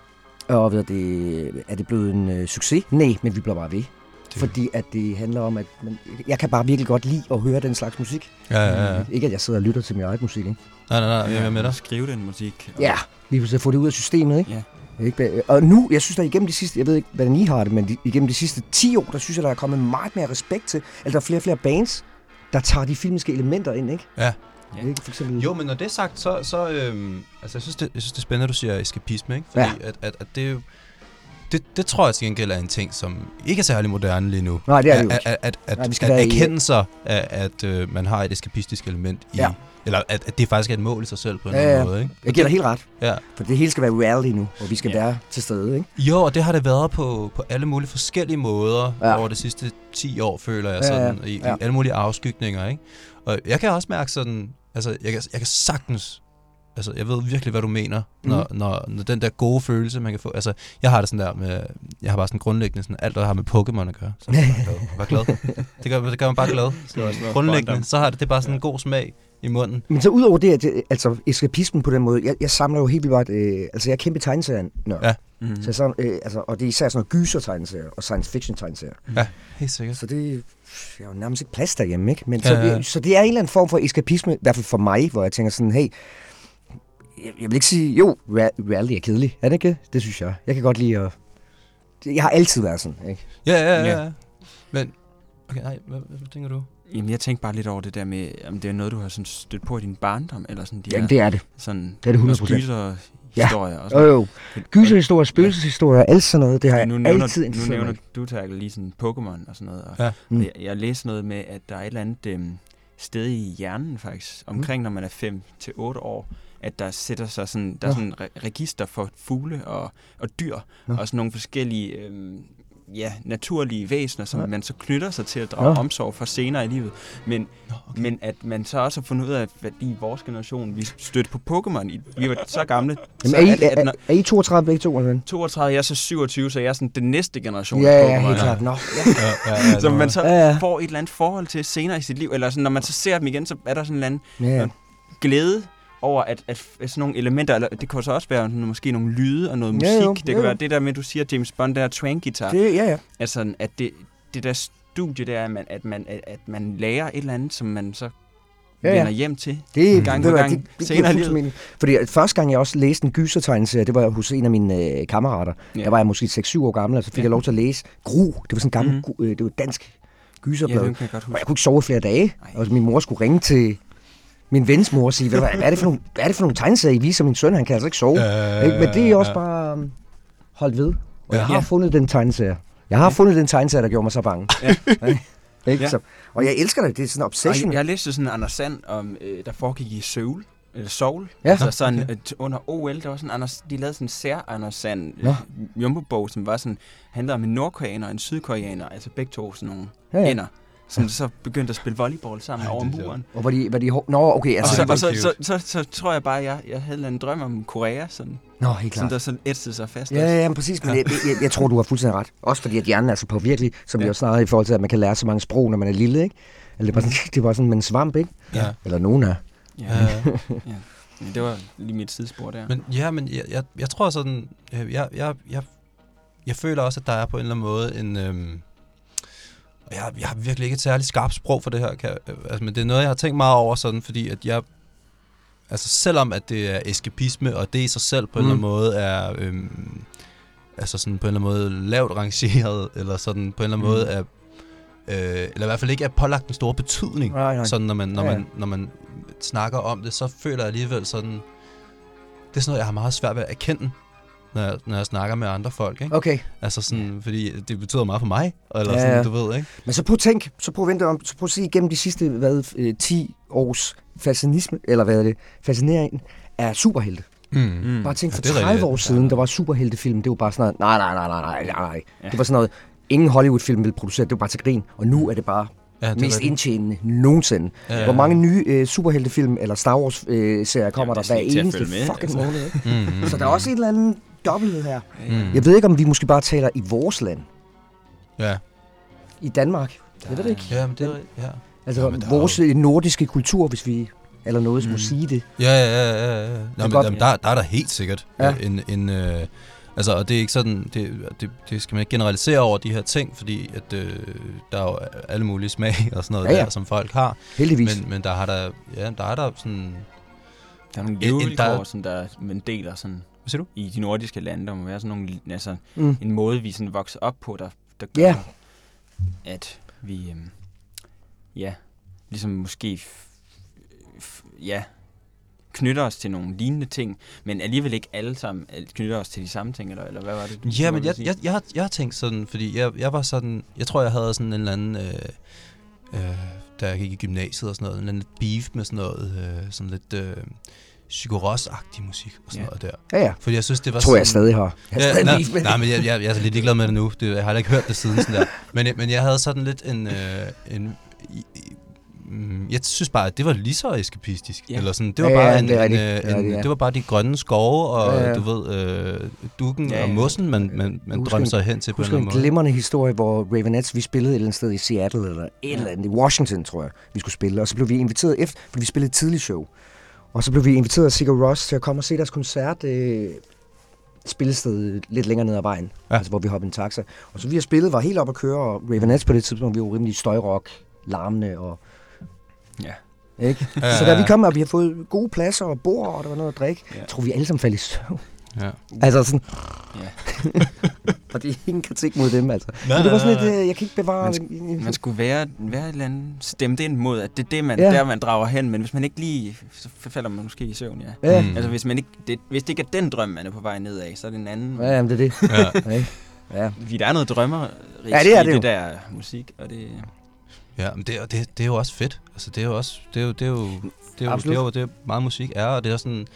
Og ved det, er det blevet en øh, succes? Nej, men vi bliver bare ved. Det- Fordi at det handler om, at man, jeg kan bare virkelig godt lide at høre den slags musik. Ja, ja, ja. Ikke at jeg sidder og lytter til min egen musik, ikke? Nej, nej, nej, jeg er med dig. Skrive den musik. og- Ja, lige pludselig få det ud af systemet, ikke? Ja. Ikke? Og nu, jeg synes, der igennem de sidste, jeg ved ikke, hvordan I har det, men de, igennem de sidste 10 år, der synes jeg, der er kommet meget mere respekt til, eller der er flere og flere bands, der tager de filmiske elementer ind, ikke? Ja. Ja. Ikke? For eksempel, Jo, men når det er sagt, så, så øhm, altså, jeg, synes, det, jeg synes, det er spændende, at du siger eskapisme, ikke? Fordi Ja. at, at, at det er jo, det, det tror jeg til gengæld er en ting, som ikke er særlig moderne lige nu. Nej, det er det jo at, ikke. at, at, at, Nej, at, erkende sig, at, at øh, man har et eskapistisk element i... Ja. Eller at, at det faktisk er et mål i sig selv på en Ja, eller anden ja. måde, ikke? Jeg giver dig helt ret, Ja. for det hele skal være reality nu, og vi skal Ja. være til stede, ikke? Jo, og det har det været på, på alle mulige forskellige måder ja. Ja. over de sidste 10 år, føler jeg, Ja, ja, sådan, i, ja. i alle mulige afskygninger, ikke? Og jeg kan også mærke sådan, altså, jeg kan, jeg kan sagtens, altså, jeg ved virkelig, hvad du mener, mm. når, når, når den der gode følelse, man kan få, altså, jeg har det sådan der med, jeg har bare sådan grundlæggende sådan, alt, der har med Pokémon at gøre, så er jeg bare glad. Bare glad. <laughs> Det gør, det gør mig bare glad. Grundlæggende, så har det, det er bare sådan en god smag i munden. Men så udover det, at det, altså eskapismen på den måde, jeg, jeg samler jo helt vildt meget, øh, altså jeg er kæmpe tegneserien nørd. Ja. Mm. Så jeg sam, øh, altså, og det er især sådan noget gyser tegneserier og science fiction tegneserier. Ja, helt sikkert. Så det jeg har jo nærmest ikke plads derhjemme, ikke? Men Ja, så, ja. det, så det er en eller anden form for eskapisme, i hvert fald for mig, hvor jeg tænker sådan, hey, jeg, jeg vil ikke sige, jo, rea- reality er kedelig, er det ikke? det? Det synes jeg. Jeg kan godt lide at... Jeg har altid været sådan, ikke? Ja, ja, ja. Ja. ja. Men, okay, nej, hvad, hvad tænker du? Jamen, jeg tænkte bare lidt over det der med, om det er noget, du har sådan stødt på i din barndom, eller sådan de Jamen, her, det er det. sådan, det er det 100%. gyser historier og Jo, sådan jo. Gyserhistorier, spøgelseshistorier, alt sådan noget, det har jeg nu nævner, altid nu nævner mig. du tager lige sådan Pokémon og sådan noget. Og Ja. Mm. jeg, jeg læste noget med, at der er et eller andet øhm, sted i hjernen faktisk, omkring når man er 5 til 8 år, at der sætter sig sådan, der er Nå. sådan re- register for fugle og, og dyr, Nå. og sådan nogle forskellige øhm, ja, naturlige væsener, som Ja. man så knytter sig til at drage Nå. omsorg for senere i livet. Men, Nå, okay. men at man så også har fundet ud af, at i vores generation, vi stødte på Pokémon, i- vi var så gamle, Jamen, så er, I, at, at, er, når, er I 32 begge to, eller hvad? 32, jeg er så 27, så jeg er sådan den næste generation Ja, af ja, Pokémon. helt klart. Nå, ja. Ja, ja, ja, Som man så Ja, ja. får et eller andet forhold til senere i sit liv, eller sådan, når man så ser dem igen, så er der sådan en eller anden ja, ja. glæde over, at, at, sådan nogle elementer, eller det kan så også være måske nogle lyde og noget musik. Ja, jo, det kan jo. være det der med, at du siger, James Bond, der er twang guitar. Det, ja, ja. Altså, at det, det der studie, der er, at man, at, man, at, man lærer et eller andet, som man så Ja, ja. vender hjem til. Det, Gang ved på gang. det, det Senere livet. mening. Fordi at første gang, jeg også læste en gysertegneserie, det var hos en af mine øh, kammerater. Ja. Ja. Der var jeg måske 6-7 år gammel, og så fik Ja. ja. jeg lov til at læse Gru. Det var sådan en gammel, mm. øh, det var dansk Ja, gyserblad. kan jeg Og jeg kunne ikke sove flere dage, Ej. og min mor skulle ringe til min vens mor sige, "Ved du hvad, hvad er det for nogle, hvad er det for nogle tegneserier, I viser min søn? Han kan altså ikke sove. Øh, Ikke? Men det er også bare um, holdt ved. Og Ja. jeg har Ja. fundet den tegneserie. Jeg har fundet den tegneserie, der gjorde mig så bange. Ja. <laughs> Ikke? Ja. Så, og jeg elsker det. Det er sådan en Og obsession. jeg, jeg læste sådan Anders Sand, om, øh, der foregik i Seoul. Eller Seoul. Ja. Altså sådan, okay. okay. under OL, der var sådan Anders, de lavede sådan en sær Anders Sand Nå. øh, jumbo-bog, som var sådan, handlede om en nordkoreaner og en sydkoreaner, altså begge to sådan nogle Ja, ja, ja. ja. ender, som så begyndte at spille volleyball sammen Ej, over er muren. Og var de, var de Nå, okay, Og, altså... så, det var og så, så, så, så, tror jeg bare, at jeg, jeg havde en drøm om Korea, sådan, Nå, helt som klart. der sådan ætsede sig fast. Ja, ja, ja, men præcis. Men jeg, jeg, jeg, tror, du har fuldstændig ret. Også fordi, at hjernen er så påvirkelig, som ja. vi Ja. også snakkede i forhold til, at man kan lære så mange sprog, når man er lille, ikke? Eller det var sådan, det var sådan med en svamp, ikke? Ja. Eller nogen er. Ja, Ja. ja, det var lige mit sidespor der. Men ja, men jeg, jeg, jeg tror sådan, øh, jeg, jeg, jeg, jeg føler også, at der er på en eller anden måde en... Øhm, og jeg, jeg har virkelig ikke et særligt skarpt sprog for det her, kan, øh, altså, men det er noget, jeg har tænkt meget over sådan, fordi at jeg... Altså selvom at det er eskapisme, og det i sig selv på mm. en eller anden måde er... Øhm, altså sådan på en eller anden måde lavt rangeret, eller sådan på en eller anden Mm. måde er... Øh, eller i hvert fald ikke er pålagt en stor betydning. Nej, nej. Sådan, når man, når, Ja, ja. man, når man snakker om det, så føler jeg alligevel sådan... Det er sådan noget, jeg har meget svært ved at erkende, når jeg, når jeg snakker med andre folk, ikke? Okay, Altså sådan, fordi det betyder meget for mig, eller Ja, sådan, ja. du ved, ikke? men så prøv at tænk, så prøv at vente om, så prøv at se igennem de sidste, hvad, øh, 10 års fascinisme, eller hvad er det, fascinering af superhelte. Mm. Mm. Bare tænk Ja, for er 30 rigtigt. år siden, der var superheltefilm, det var bare sådan noget, nej, nej, nej, nej, nej, nej. Ja. Det var sådan noget, ingen Hollywood-film ville producere, det var bare til grin, og nu er det bare Ja, det mest indtjenende nogensinde. Ja, ja. Hvor mange nye øh, superheltefilm eller Star Wars-serier kommer Jamen, det er der hver eneste fucking altså. måned? Ikke? Mm, mm, Så der er også en eller anden dobbelthed her. Mm. Jeg ved ikke, om vi måske bare taler i vores land, Ja, i Danmark. Jeg ved det ikke. ja, men det er ja. Altså Ja, men vores øh, nordiske kultur, hvis vi eller noget skulle Mm. sige det. Ja, ja, ja, ja. ja. Nå, men, godt. jamen, der, der er der helt sikkert Ja. ja. en... en øh, altså, og det er ikke sådan... Det, det, det skal man ikke generalisere over de her ting, fordi at, øh, der er jo alle mulige smag og sådan noget Ja, ja, der, som folk har. Heldigvis. Men, men der har der... Ja, der er der sådan... Der er nogle levevilkår, der- som der man deler sådan Hvad siger du? i de nordiske lande. Der må være sådan nogle, altså mm. en måde, vi sådan vokser op på, der, der gør, Ja. at vi, øhm, ja, ligesom måske, f- f- ja, knytter os til nogle lignende ting, men alligevel ikke alle sammen knytter os til de samme ting, eller, eller hvad var det, du Ja, men jeg, jeg, jeg, har, jeg har tænkt sådan, fordi jeg, jeg var sådan, jeg tror, jeg havde sådan en eller anden, øh, øh, da jeg gik i gymnasiet og sådan noget, en eller anden beef med sådan noget, øh, sådan lidt øh, psykoros-agtig musik og sådan Ja. noget der. Ja, ja. Fordi jeg synes, det var Tror jeg sådan, stadig har. Jeg Ja, stadig nej, nej, men jeg, jeg, jeg er lidt ligeglad med det nu. Det, jeg har ikke hørt det siden sådan der. Men, men jeg havde sådan lidt en... Øh, en i, i, mm, jeg synes bare, at det var lige så eskapistisk. Ja. Eller sådan, det var Ja, bare ja, en, det en, øh, Det en, ja. det var bare de grønne skove og Ja, ja. du ved øh, dukken Ja, ja, og mossen man man, man drømte en- sig hen til på en eller en anden måde. glimrende historie, hvor Ravenettes, vi spillede et eller andet sted i Seattle, eller et eller andet, i Washington, tror jeg, vi skulle spille. Og så blev vi inviteret efter, fordi vi spillede et tidligt show. Og så blev vi inviteret af Sigur Ross til at komme og se deres koncert øh, spillested lidt længere ned ad vejen, ja. Ja. altså hvor vi hoppede en taxa. Og så vi har spillet, var helt op at køre, og Ravenettes på det tidspunkt, vi var rimelig støjrock, larmende og... Ja. Ikke? Ja, Så da ja, vi ja. kom, og vi har fået gode pladser og bord, og der var noget at drikke, Ja. tror vi alle sammen faldt i søvn. Ja. Altså sådan... Ja. og det er ingen kritik mod dem, altså. Nej, Men det var sådan lidt, øh, jeg kan ikke bevare... Man Man skulle være, være et eller andet stemt ind mod, at det er det, man, Ja. der, man drager hen, men hvis man ikke lige, så falder man måske i søvn, ja. Ja, Mm. Altså hvis, man ikke, det, hvis det ikke er den drøm, man er på vej nedad, så er det en anden. ja jamen, det er det. Ja. Ja, ikke? ja. Fordi der er noget drømmer Ja, det er det i jo. det der musik, og det... Ja, men det, er- det, det er jo også fedt. Altså, det er jo også, det er jo, det er jo, det er jo, det er jo det, meget musik er, og det er sådan,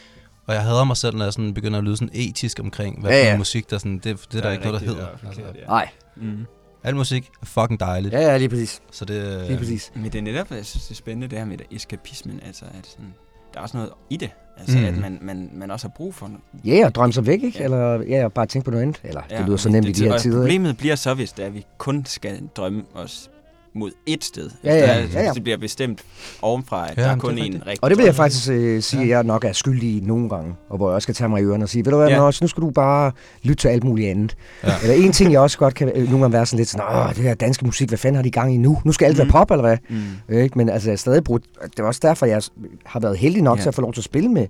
og jeg hader mig selv, når jeg sådan begynder at lyde sådan etisk omkring, hvad Ja, ja, ja. ja. musik, der sådan, det, det er der ikke noget, der hedder. Altså, Nej, Mm. al musik er fucking dejligt, ja, ja, lige præcis. så det, Lige præcis. Men det er netop, jeg synes, det er spændende, det her med eskapismen, altså at sådan, der er også noget i det, altså Mm. at man, man, man også har brug for. Ja, yeah, drømme sig væk, ikke? Ja. Eller ja, bare tænke på noget andet. Eller det lyder så nemt i de her og tider, ikke? Problemet bliver så, hvis det er, at vi kun skal drømme os mod ét sted. Ja, ja, Der- ja, ja. Det bliver bestemt ovenfra, at Ja, der er kun er én rigtigt. rigtig. Og det vil jeg faktisk øh, sige, at jeg nok er skyldig i nogle gange, og hvor jeg også skal tage mig i ørerne og sige, ved du hvad, Ja. ja. nu skal du bare lytte til alt muligt andet. Ja. Eller en ting, jeg også godt kan øh, nogle gange være sådan lidt sådan, åh, det her danske musik, hvad fanden har de gang i nu? Nu skal alt Mm. være pop, eller hvad? Mm. Øh, Ikke? Men altså, jeg er stadig brugt, det er også derfor, jeg har været heldig nok Ja. til at få lov til at spille med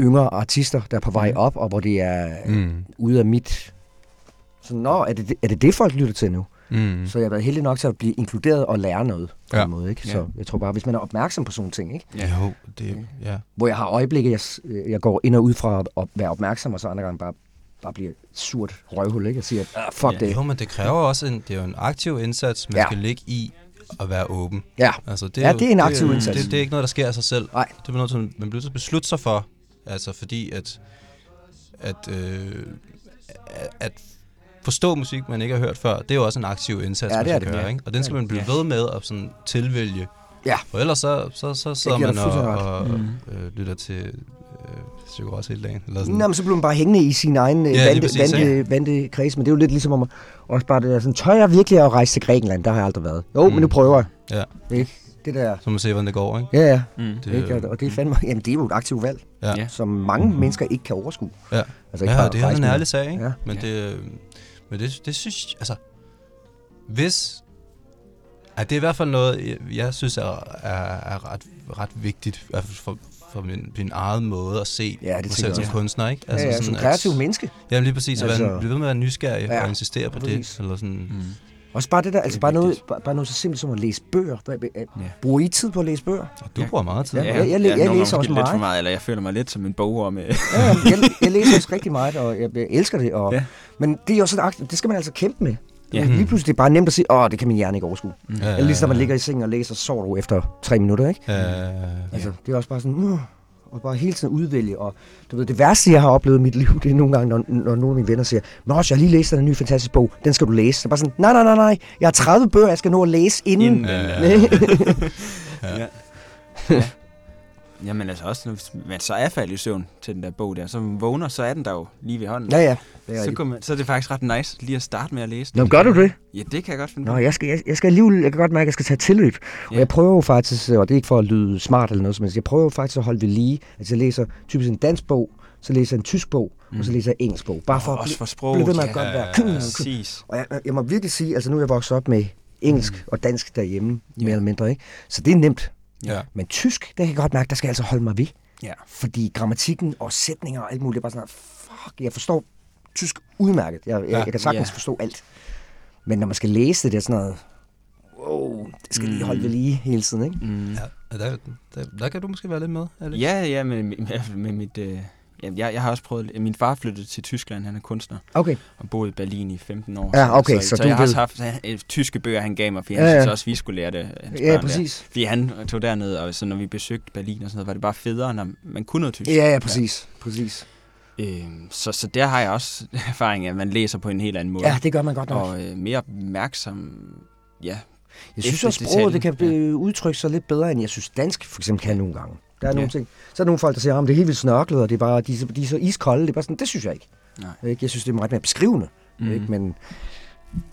yngre artister, der er på vej op, og hvor det er mm. Mm. ude af mit... Så nå, er det, det- er det det, folk lytter til nu? Mm. Så jeg har været heldig nok til at blive inkluderet og lære noget på Ja. en måde. Ikke? Ja. Så jeg tror bare, hvis man er opmærksom på sådan nogle ting, ikke? Ja. Jo, det, ja. hvor jeg har øjeblikke, jeg, s- jeg går ind og ud fra at være opmærksom, og så andre gange bare, bare bliver et surt røvhul, ikke? Og siger, ah, fuck Ja. det. Jo, men det kræver også en, det er jo en aktiv indsats, man Ja. skal ligge i at være åben. Ja, Altså, det Ja, jo- det er en aktiv jo- indsats. Det, det, er ikke noget, der sker af sig selv. Nej. Det er noget, som man bliver nødt til at beslutte sig for. Altså, fordi at, at, øh, at- at forstå musik, man ikke har hørt før, det er jo også en aktiv indsats, Ja, man det er skal det. gøre. Ja. Ikke? Og den skal man blive Ja. ved med at sådan tilvælge. Ja. For ellers så, så, så sidder man og, og Mhm. øh, lytter til øh, Psyko også hele dagen. Eller sådan. Nå, men så bliver man bare hængende i sin egen Ja, ja, vante, præcis, vante, vante kreds, men det er jo lidt ligesom om, at- også bare det der sådan, tør jeg virkelig at rejse til Grækenland? Der har jeg aldrig været. Jo, mm. Mm. men nu prøver jeg. Ja. Ikke? Det der, Så man ser, hvordan det går, ikke? ja, ja. Mm. Det, Ikke? Og- Og det er fandme, jamen det er jo et aktivt valg, ja. Ja. som mange mennesker ikke kan overskue. Ja. Altså ikke Ja, bare det er en ærlig sag, ikke? Ja. Men, Ja. det, øh, men det, det synes altså, hvis, at det er i hvert fald noget, jeg, jeg synes er, er, er ret, ret vigtigt, i hvert fald for, for min, min egen måde at se Ja, det mig selv jeg som kunstner, ikke? Ja, ja, som at- kreativ menneske. Ja, lige præcis, altså, at Altså- være, blive ved med at være nysgerrig Ja, og insistere på præcis. det. Eller sådan, Mm. Også bare det der, altså Det bare noget, vigtigt. bare, bare noget så simpelt som at læse bøger. Hvad- Ja. Bruger I tid på at læse bøger? og du Ja. bruger meget tid. Ja, jeg- jeg- jeg nogle gange læser også lidt for meget. meget, eller jeg føler mig lidt som en bog med... Ja, jeg, jeg læser også rigtig meget, og jeg, jeg elsker det. Og, Ja. ja. Men det er jo sådan, akt- det skal man altså kæmpe med. Ja. Ja. Lige pludselig det er bare nemt at sige, åh, det kan min hjerne ikke overskue. Ja, Eller ligesom, når man ligger i sengen og læser, så sover du efter tre minutter, ikke? Øh, Altså, det er også bare sådan, uh, og bare hele tiden udvælge. Og du ved, det værste, jeg har oplevet i mit <laughs> liv, det er nogle gange, når, når nogle af mine venner siger, Nå, jeg har lige læst den nye fantastiske bog, den skal du læse. Så bare sådan, nej, nej, nej, nej, jeg har 30 bøger, jeg skal nå at læse inden. Inden den, <laughs> Ja. Ja. ja. Jamen altså også, når man så er faldet i søvn til den der bog der, så man vågner, så er den der jo lige ved hånden. ja, ja. Det er så, kunne man, så er det faktisk ret nice lige at starte med at læse Nå, men gør du det? Ja, det kan jeg godt finde Nå, jeg skal, jeg, jeg skal alligevel, jeg kan godt mærke, at jeg skal tage tilløb. Og Ja. jeg prøver jo faktisk, og det er ikke for at lyde smart eller noget som helst, jeg prøver jo faktisk at holde ved lige. Altså jeg læser typisk en dansk bog, så læser jeg en tysk bog, mm. og så læser jeg en engelsk bog. Bare for Og at også blive, for sproget. blive ved med at godt være. Præcis. Og jeg, jeg må virkelig sige, altså nu er jeg vokset op med engelsk mm. og dansk derhjemme, Ja. mere eller mindre, ikke? Så det er nemt. Ja. Men tysk, der kan jeg godt mærke, der skal jeg altså holde mig ved. Ja. Fordi grammatikken og sætninger og alt muligt, det er bare sådan, fuck, jeg forstår tysk udmærket. Jeg, jeg, Ja. jeg kan sagtens Ja. forstå alt. Men når man skal læse det, det er sådan noget, wow, det skal lige holde ved lige hele tiden, ikke? Mm. ja. Der, der, der kan du måske være lidt med, Alex. Ja, ja, med, med, med mit... Øh, ja, jeg, jeg har også prøvet... Min far flyttede til Tyskland, han er kunstner, Okay. og boede i Berlin i 15 år. Ja, okay, så, så så du jeg har også haft øh, tyske bøger, han gav mig, fordi Ja, han ja. synes også, vi skulle lære det. hans Ja, børn der. præcis. Fordi han tog derned, og så når vi besøgte Berlin og sådan noget, var det bare federe, når man kunne noget tysk. Ja, ja, præcis. præcis. Øhm, så, så der har jeg også <laughs> erfaring af, at man læser på en helt anden måde. Ja, det gør man godt nok. og øh, mere opmærksom, ja. Jeg synes også, sproget det kan blive udtrykt sig lidt bedre, end jeg synes dansk for eksempel kan nogle gange. Der er Ja. nogle ting. Så er der nogle folk, der siger, at det er helt vildt snørklet, og det er bare, de, de er så iskolde. Det er bare sådan, det synes jeg ikke. Nej. Jeg synes, det er meget mere beskrivende. Mm. Ikke? Men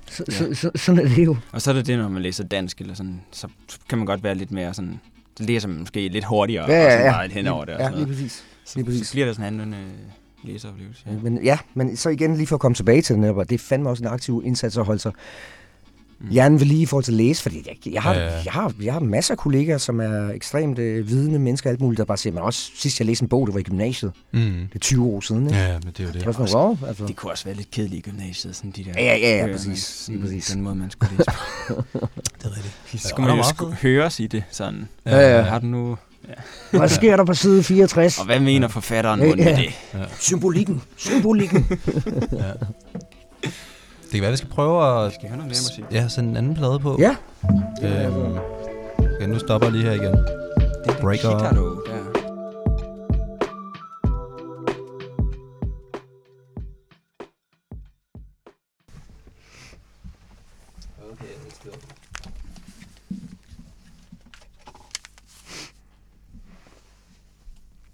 så, Ja. så, så, sådan er det jo. Og så er det det, når man læser dansk, eller sådan, så kan man godt være lidt mere sådan, så læser man måske lidt hurtigere, Ja, ja, og sådan ja. bare hen over det. Og Ja, sådan lige præcis. Så, lige præcis. så bliver det sådan en anden øh, læseoplevelse. Ja. Ja. Men ja, men så igen lige for at komme tilbage til det, netop, det er fandme også en aktiv indsats at holde sig Mm. hjernen ved lige i forhold til at læse, fordi jeg, jeg, har, Ja, ja. jeg, har, jeg har masser af kollegaer, som er ekstremt øh, vidende mennesker, alt muligt, der bare siger, men også sidst jeg læste en bog, det var i gymnasiet. Mm. Det er 20 år siden, ikke? Ja, men det er jo Det det. var sådan, wow, altså. Det kunne også være lidt kedeligt i gymnasiet, sådan de der Ja, ja, ja, ja, bøger, præcis. sådan præcis. Den måde, man skulle læse på. <laughs> Det er rigtigt. Så Ja, skulle og man jo sku- høres i det, sådan. Ja, ja. Har du nu... Hvad sker der på side 64? Og hvad mener forfatteren Ja, ja, med ja. det? Symbolikken. Symbolikken. <laughs> Ja. Det kan være, vi skal prøve at Skal jeg høre noget mere musik? ja, sende en anden plade på. ja. Øhm, okay, nu stopper jeg lige her igen. Det er Breaker. Kitaro, der. Okay, let's go.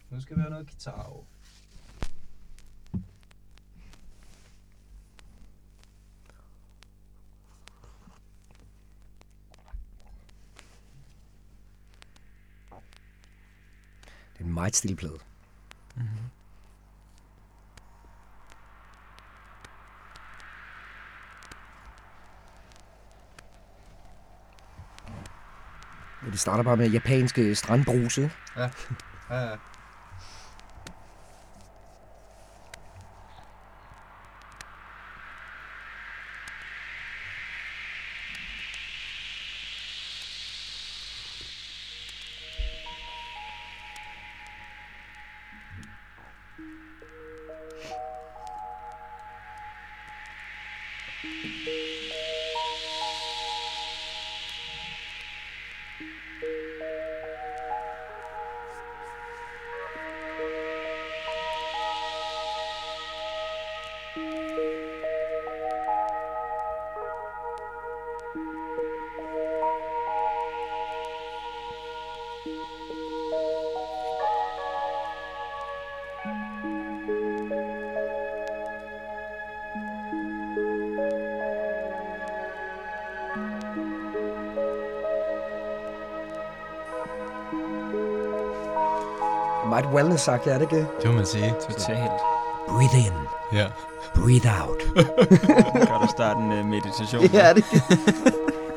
Nu skal vi have noget guitar. Meget stille plade. Mhm. Men det starter bare med japanske strandbruse. Ja. Ja, ja. Meget wellness sagt, er det ikke? Det må man sige. Totalt. Breathe in, Ja. breathe out. <laughs> Godt at starte en uh, meditation. ja, det?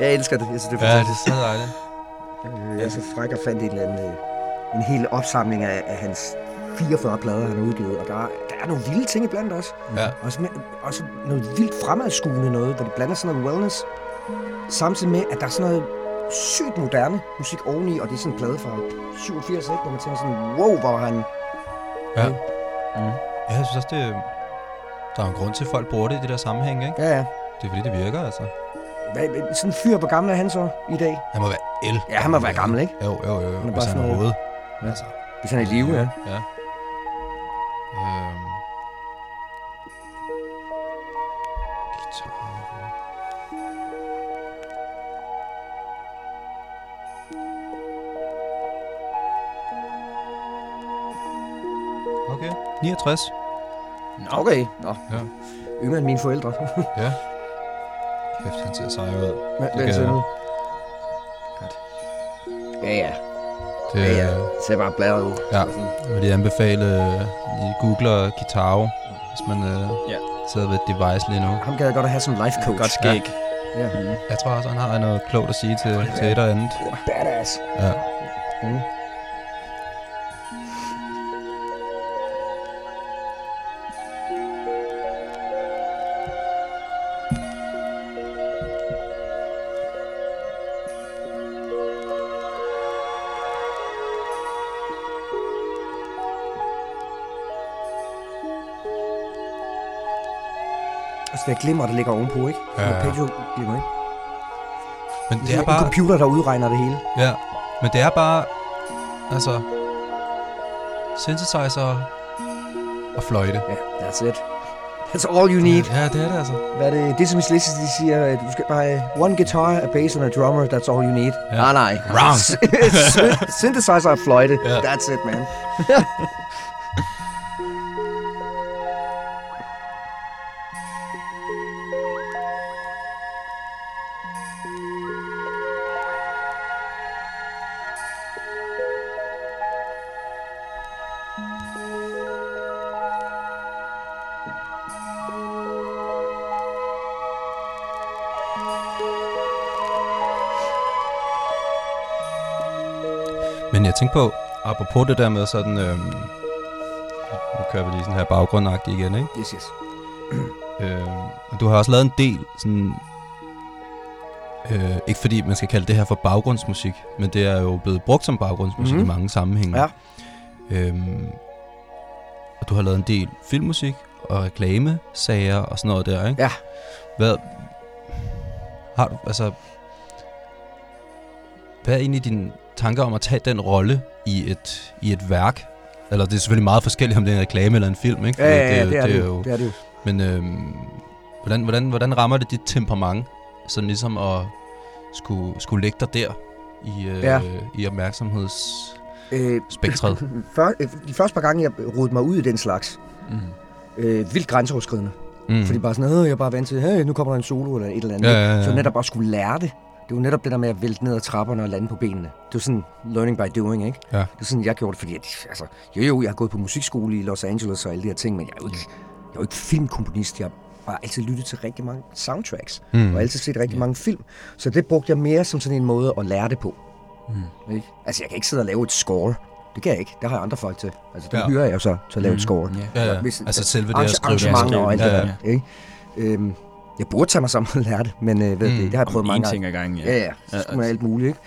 Jeg elsker det. Jeg synes, det er Ja, fantastisk. det er så dejligt. Øh, Jeg er så fræk og fandt et eller andet, øh, en hel opsamling af, af hans 44 plader, han har udgivet. Og der er, der er nogle vilde ting iblandt også. Ja. Også, med, også noget vildt fremadskuende noget, hvor de blander sådan noget wellness, samtidig med, at der er sådan noget sygt moderne musik oveni, og det er sådan en plade fra 87, ikke? Hvor man tænker sådan, wow, hvor han... Ja. Mm. Ja, jeg synes også, det, der er en grund til, at folk bruger det i det der sammenhæng, ikke? Ja, ja. Det er fordi, det virker, altså. Hvad, sådan en fyr, hvor gammel er han så i dag? Han må være el. Ja, han må være gammel, ikke? Jo, jo, jo. jo. Han er Hvis bare han sådan noget-. Ja. Altså. Hvis han er i live, ja. Ja. Okay, 69. Nå, Okay. Nå. Ja. Yngre end mine forældre. <laughs> Ja. Kæft, han ser sej ud. Hvad, Det hvad kan? Godt. Ja, ja. Det, Ja, ja. Det ser bare bladret ud. Ja. Jeg vil lige anbefale, øh, I googler Kitaro, hvis man øh, Ja. sidder ved et device lige nu. Ham gad jeg godt at have som life coach. Godt skæg. Ja. Mm. Jeg tror også, han har noget klogt at sige til, til et og andet. Badass. Ja. Mm. Det er glimmer, der ligger ovenpå, ikke? Ja, ja. Arpeggio glimmer, ikke? Men Det det er en bare... computer, der udregner det hele. Ja, men det er bare... Altså... Synthesizer og fløjte. Ja, that's it. That's all you need. Ja, det er det altså. Hvad er det? Det som Lizzy, de siger, at du skal bare one guitar, a bass and a drummer, that's all you need. Ja. Nej, nej. Wrong. <laughs> Sy- Synthesizer og fløjte, Ja. that's it, man. <laughs> Men jeg tænkte på, apropos det der med sådan... Øhm, nu kører vi lige sådan her baggrundagtigt igen, ikke? Yes, yes. <clears throat> Øh, og du har også lavet en del sådan... Øh, ikke fordi man skal kalde det her for baggrundsmusik, men det er jo blevet brugt som baggrundsmusik mm-hmm. Mhm. i mange sammenhænge. Ja. Øhm, og du har lavet en del filmmusik og reklamesager og sådan noget der, ikke? Ja. Hvad... Har du, altså... Hvad er egentlig dine tanker om at tage den rolle i et, i et værk? Eller det er selvfølgelig meget forskelligt, om det er en reklame eller en film, ikke? Ja, Fordi ja, ja, jo- det er det jo. Det er det jo. men øhm, hvordan, hvordan, hvordan rammer det dit temperament, sådan ligesom at skulle, skulle lægge dig der i, øh, Ja. i opmærksomhedsspektret? Øh, <laughs> før, øh, de første par gange, jeg rodede mig ud i den slags, Mm. øh, vildt grænseoverskridende. Mm. Fordi bare sådan, øh, jeg er bare vant til, hey, nu kommer der en solo eller et eller andet. Ja, ja, ja. Så netop bare skulle lære det det var netop det der med at vælte ned ad trapperne og lande på benene. Det var sådan learning by doing, ikke? Ja. Det var sådan, jeg gjorde det, fordi at, altså, jo, jo, jeg har gået på musikskole i Los Angeles og alle de her ting, men jeg er jo ikke, jeg er jo ikke filmkomponist. Jeg har bare altid lyttet til rigtig mange soundtracks, mm. og altid set rigtig mange film. Så det brugte jeg mere som sådan en måde at lære det på. Mm. Ikke? Altså, jeg kan ikke sidde og lave et score. Det kan jeg ikke. Det har jeg andre folk til. Altså, det Ja. hyrer jeg jo så til at lave et score. ja. Ja, ja. Hvis- Altså selve det at skrive det. arrangementer og alt Ja, det ja. der. Ikke? Øhm, jeg burde tage mig sammen og lære det, men øh, ved Mm. det, det har jeg prøvet En mange ting gange. ad gangen, Ja, ja. Så Ja, skulle man alt muligt, ikke?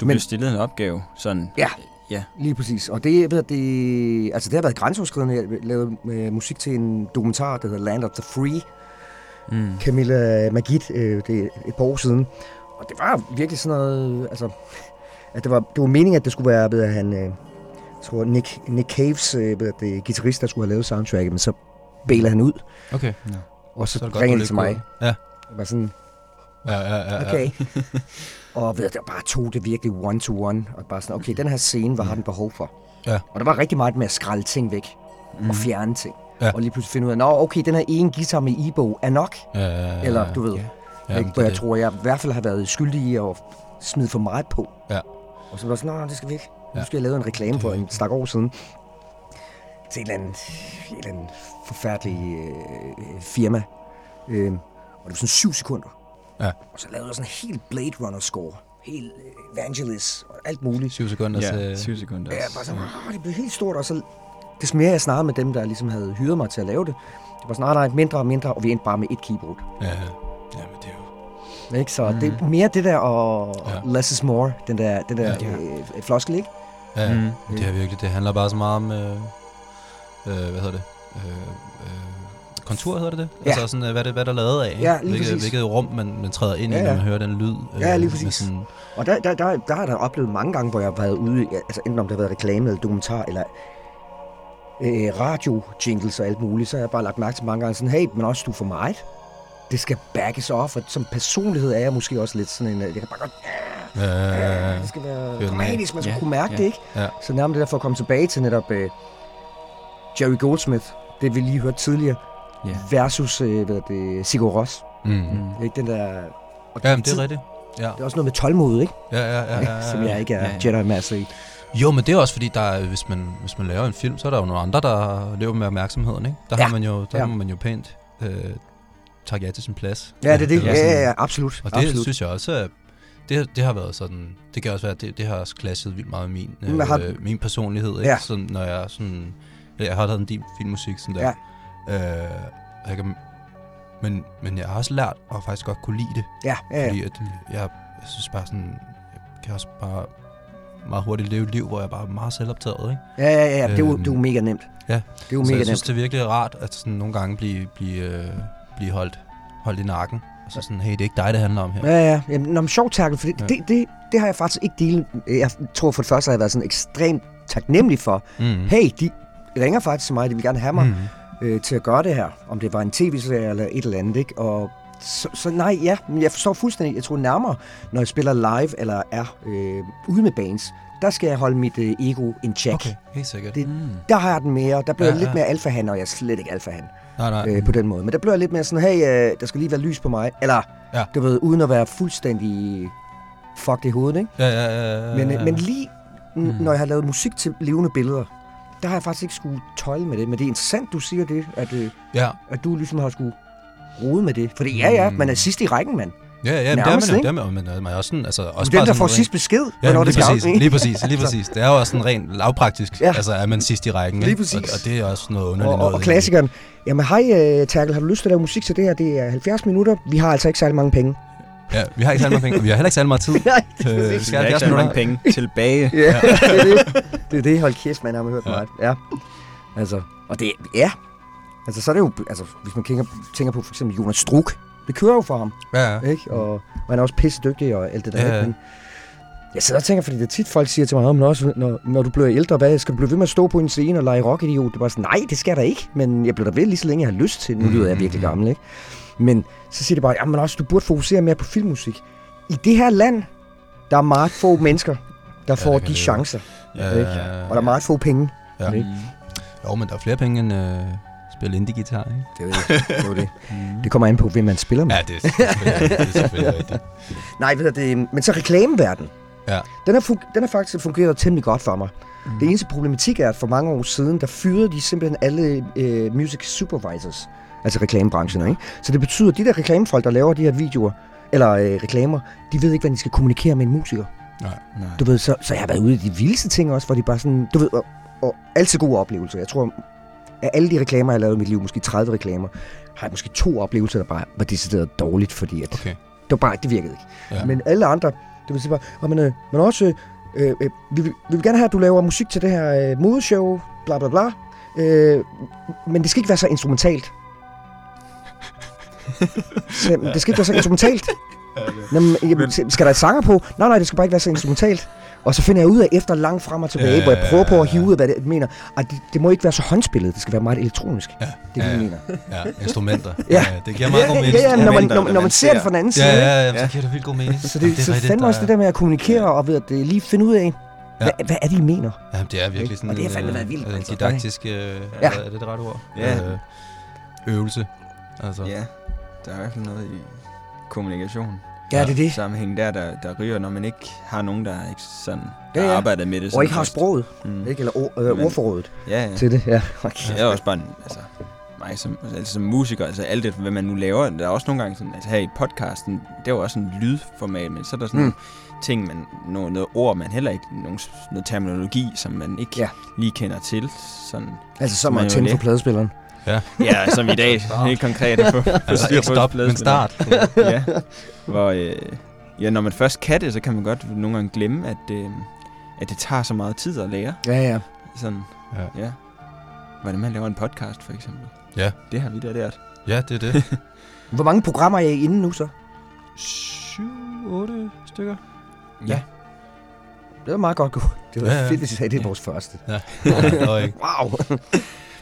Du Men- blev stillet en opgave, sådan... Ja. Ja. Lige præcis. Og det, ved det, altså det har været grænseoverskridende. Jeg lavede øh, musik til en dokumentar, der hedder Land of the Free. Mm. Camilla Magid, øh, det er et par år siden. Og det var virkelig sådan noget, altså, at det var, det var meningen, at det skulle være, ved at han, øh, jeg tror Nick, Nick Caves, øh, ved det guitarist, der skulle have lavet soundtracket, men så bæler han ud, Okay. Og så, Så er godt, ringer han lidt til mig. Ja. Jeg var sådan, Ja, ja, ja. ja. okay. <laughs> og ved der bare tog det virkelig one to one, og bare sådan, okay, den her scene, hvad har den behov for? Ja. Og der var rigtig meget med at skralde ting væk, mm. og fjerne ting. Ja. Og lige pludselig finde ud af, nå, okay, den her ene guitar med Ebo er nok. Ja, ja, ja, ja. Eller, du ved, Ja, Ja, ikke? Hvor jeg det. tror, jeg i hvert fald har været skyldig i at smide for meget på. Ja. Og så var jeg sådan, nej, det skal væk. Nu Ja. skal jeg lave en reklame for en stak år siden. Til et eller andet, et eller andet forfærdelig øh, firma. Øh, og det var sådan syv sekunder. Ja. Og så lavede jeg sådan en helt Blade Runner score. Helt øh, Evangelist og alt muligt. Syv sekunder Ja, til... 7 sekunder. Ja, bare sådan, åh, det blev helt stort, og så des mere jeg snakkede med dem, der ligesom havde hyret mig til at lave det, det var sådan, nej, nej, mindre og mindre, og vi endte bare med et keyboard. Ja, ja. Jamen, det er jo... Ikke? Så mm. det er mere det der, og Ja. less is more, den der, den der Ja. øh, floskel, ikke? Ja, mm. det er virkelig, det handler bare så meget om, øh, øh, hvad hedder det, øh, øh, kontur hedder det det? Ja. Altså sådan, øh, hvad, det, hvad der er lavet af? Ja, lige hvilket, præcis. hvilket rum man, man træder ind i, Ja, når ja. man hører den lyd. øh, Ja, lige med præcis. Sådan, Og der, der, der, der har jeg oplevet mange gange, hvor jeg har været ude, i- altså enten om det har været reklame eller dokumentar, eller øh, radio jingles og alt muligt, så har jeg bare lagt mærke til mange gange sådan, hey, men også du for meget. Det skal backes off, og som personlighed er jeg måske også lidt sådan en, øh, jeg kan bare godt, øh, ja, det skal være dramatisk, man skal Ja, kunne mærke ja. det, ikke? Ja. Så nærmest det der for at komme tilbage til netop øh, Jerry Goldsmith, det vi lige hørte tidligere, Ja. versus, øh, hvad det, Sigur Ros. mm. Mm. Ikke den der... Og Ja, det er rigtigt. Ja, Det er også noget med tålmod, ikke? ja, ja. ja, ja, ja, Som jeg ikke er Ja, ja, ja. Jedi Master i. Jo, men det er også fordi, der er, hvis, man, hvis man laver en film, så er der jo nogle andre, der lever med opmærksomheden, ikke? Der, Ja. har man jo, der Ja. må man jo pænt øh, takke ja til sin plads. Ja, det er det. Ja, ja, ja, absolut. Og det absolut. synes jeg også, det, det har været sådan, det kan også være, det, det har også clashet vildt meget med min, øh, har- min personlighed, ikke? Ja. Sådan, når jeg sådan, jeg har lavet en del filmmusik sådan der. Ja. Øh, jeg kan, men, men jeg har også lært at faktisk godt kunne lide det, Ja, ja, ja. fordi at jeg, jeg synes bare sådan, jeg kan også bare meget hurtigt leve et liv, hvor jeg bare er meget selvoptaget, ikke? Ja, ja, ja. Det er jo, Øhm, det er jo mega nemt. ja. Det er jo Så mega jeg synes, nemt. det er virkelig rart, at sådan nogle gange blive, blive, øh, blive holdt, holdt i nakken. Og så sådan, hey, det er ikke dig, det handler om her. Ja, ja. Jamen, Nå, men sjovt tackle, for det, Ja. det, det, det har jeg faktisk ikke delt. Jeg tror for det første, har jeg været sådan ekstremt taknemmelig for. Mm. Hey, de ringer faktisk til mig, de vil gerne have mig Mm. øh, til at gøre det her. Om det var en tv-serie eller et eller andet, ikke? Og så, så nej, ja, men jeg forstår fuldstændig. Jeg tror nærmere, når jeg spiller live eller er øh, ude med bands, der skal jeg holde mit øh, ego in check. Okay, helt sikkert. Det- Mm. Der har jeg den mere. Der bliver Ja, jeg lidt ja. mere alfahan, og jeg er slet ikke alfahan Nej, nej. øh, på den måde. Men der bliver jeg lidt mere sådan, hey, øh, der skal lige være lys på mig. Eller, Ja. ja. du ved, uden at være fuldstændig fucked i hovedet, ikke? Ja, ja, ja, ja, Men, ja. øh, men lige mm. når jeg har lavet musik til levende billeder, der har jeg faktisk ikke skulle tøjle med det. Men det er interessant, du siger det, at, øh, Ja, at du ligesom har skulle rode med det. Fordi ja, ja, Mm. man er sidst i rækken, mand. ja, ja men det er man Nærmest? Det er man, jo, men øh, man er også sådan, altså... Også den, der får sidst besked, Ja, hvornår det skal præcis, lige præcis, lige <laughs> præcis. Det er jo også sådan rent lavpraktisk. Ja. Altså, er man sidst i rækken, Lige præcis. Og, og det er også noget underligt Og, og, noget. og klassikeren. Jamen hej, uh, Terkel, har du lyst til at lave musik til det her? Det er 70 minutter. Vi har altså ikke særlig mange penge. Ja, vi har ikke særlig mange penge, og vi har heller ikke særlig meget tid. <laughs> Nej, det Øh, er vi præcis. skal Jeg har ikke 70 så mange penge tilbage. Ja, <laughs> det er det. Det er det. Hold kæft, man har hørt Ja. meget. Ja. Altså, og det, ja. Altså, så er det jo, altså, hvis man tænker, tænker på for eksempel Jonas Struk, det kører jo for ham, Ja, ja. ikke? Og, og han er også pisse dygtig og alt det der. Ja, ikke? ja. Men jeg sidder og tænker, fordi det er tit folk siger til mig, "Åh, men også, når, når du bliver ældre, hvad, skal du blive ved med at stå på en scene og lege rockidiot? Det er bare sådan, nej, det skal jeg da ikke, men jeg bliver da ved lige så længe, jeg har lyst til. Nu lyder jeg virkelig gammel, ikke? Men så siger de bare, jamen også, du burde fokusere mere på filmmusik. I det her land, der er meget få mennesker, der får det kan de chancer. Ja, Ikke? ja, ja. Og der er meget få penge. Ja. Ikke? Jo, men der er flere penge end... Øh, spille indie-guitar, ikke? Det er jo det. det, er jo det. <laughs> det kommer an på, hvem man spiller med. Ja, det er selvfølgelig, det er selvfølgelig <laughs> rigtigt. Nej, ved det, men så reklameverden. Ja. Den har, den har faktisk fungeret temmelig godt for mig. Mm. Det eneste problematik er, at for mange år siden, der fyrede de simpelthen alle øh, music supervisors, altså reklamebranchen, ikke? Så det betyder, at de der reklamefolk, der laver de her videoer, eller øh, reklamer, de ved ikke, hvordan de skal kommunikere med en musiker. Nej. Nej. Du ved, så, så jeg har været ude i de vildeste ting også, hvor de bare sådan, du ved, og, og altid gode oplevelser. Jeg tror, af alle de reklamer, jeg har lavet i mit liv, måske 30 reklamer, har jeg måske to oplevelser, der bare var decideret dårligt, fordi at Okay. det var bare, det virkede ikke. Ja. Men alle andre, det vil sige bare, oh, men, øh, men også, øh, øh, vi, vil, vi vil gerne have, at du laver musik til det her øh, modeshow, bla bla bla, øh, men det skal ikke være så instrumentalt. <laughs> så, jamen, det skal ikke være så instrumentalt. Jamen, jamen, skal der et sanger på? Nej, nej, det skal bare ikke være så instrumentalt. Og så finder jeg ud af, efter langt frem og tilbage, Ja, ja, hvor jeg prøver på at ja, hive ja. ud af, hvad det mener, at det, det må ikke være så håndspillet, det skal være meget elektronisk. Ja. Det er ja, det, ja. mener. Ja, instrumenter. <laughs> Ja. det giver meget god Ja, mening. ja, ja, når man, når, når man ser det fra den anden side. Ja, ja, ja, Ja. så giver det vildt god mening. Så det, er så rigtigt, fandme også det der med at kommunikere og ved at det, lige finde ud af, Ja. hvad, hvad er det, I mener? Ja, det er virkelig sådan Og det har fandme en, været vildt, øh, en altså. didaktisk, øh, Ja. ja. er det det rette ord? Ja. Øh, øvelse. Altså. Ja, der er i hvert fald noget i kommunikation. Ja, det er det. Sammenhæng der, der, der ryger, når man ikke har nogen, der ikke sådan Ja, har ja. arbejdet med det. Og ikke har sproget, Mm. ikke? Eller ord, øh, Men- ordforrådet Ja, ja. til det. Ja, okay. Jeg er også bare en, altså, mig som, altså, som musiker, altså alt det, hvad man nu laver, der er også nogle gange sådan, altså her i podcasten, det er jo også en lydformat, men så er der sådan Mm. nogle ting, man, noget, noget ord, man heller ikke, nogle, noget terminologi, som man ikke Ja. ja. lige kender til. Sådan, Altså, så Som jo tænde for pladespilleren. Ja, som i dag, helt konkret at <laughs> få, få Altså ikke på stop, men start. ja, hvor, øh, ja, når man først kan det, så kan man godt nogle gange glemme, at, øh, at det tager så meget tid at lære. Ja, ja. Sådan, Ja. ja. Hvordan man laver en podcast, for eksempel. Ja. Det har vi da lært. Ja, det er det. <laughs> Hvor mange programmer er I inde nu så? Syv, otte stykker. Ja. Det var meget godt gået. Det var Ja, ja. fedt, hvis I sagde, det er vores første. Ja, ikke. <laughs> Wow.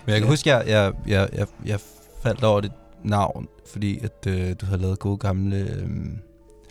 Men jeg kan huske, jeg, jeg, jeg, jeg, jeg faldt over dit navn, fordi at øh, du havde lavet gode gamle... Øh,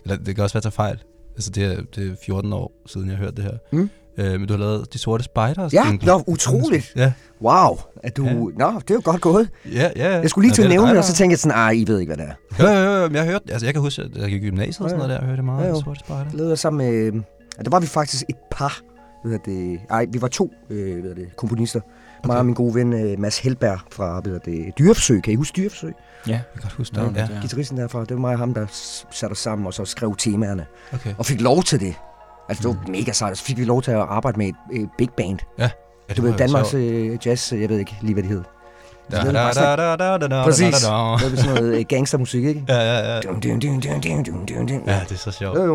eller det kan også være at fejl. Altså, det er, det er 14 år siden, jeg hørte det her. Mm. Øh, men du har lavet De Sorte Spejders. Ja, nå, utroligt. Ja, Wow. At du... Ja. Nå, det er jo godt gået. ja, ja. Jeg skulle lige til at det nævne det, og så tænkte jeg sådan, ej, I ved ikke, hvad det er. Jo, jo, jo, men jeg hørte, altså jeg kan huske, at jeg gik i gymnasiet og sådan Ja, ja. noget der, og hørte meget Ja, jo. De Sorte Spejder. Lavede jeg sammen med... Ja, der var vi faktisk et par. Ved det, ej, vi var to øh, ved det, komponister. Okay. Mig og min gode ven øh, Mads Helberg fra ved det, Dyreforsøg. Kan I huske Dyreforsøg? Ja. Jeg kan godt huske det. Ja, ja. Gitarristen derfra. Det var mig og ham, der satte os sammen og så skrev temaerne. okay. Og fik lov til det. Altså, det var mega sejt. Så fik vi lov til at arbejde med et øh, big band. Ja, Det var Danmarks øh, jazz, jeg ved ikke lige, hvad det hed. Præcis. Det var sådan noget øh, gangstermusik, ikke? Ja, ja, ja. Ja, det er så sjovt. Jo, jo.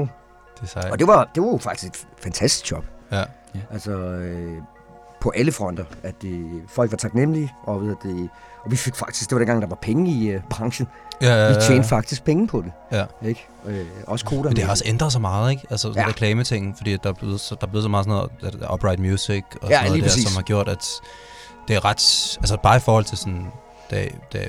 Det er sejt. Og det var, det var jo faktisk et fantastisk job. Ja. Altså, øh, på alle fronter, at øh, folk var taknemmelige, og, ved, at det, og vi fik faktisk, det var dengang, der var penge i øh, branchen. Ja, ja, Vi ja. tjente faktisk penge på det. Ja. Ikke? Øh, også koder. Men det har også ændret sig meget, ikke? Altså sådan Ja. ja. reklameting, fordi der er, blevet så, der er blevet så meget sådan noget at- upright music og Ja, sådan noget lige der, præcis. som har gjort, at det er ret... Altså bare i forhold til sådan, da, da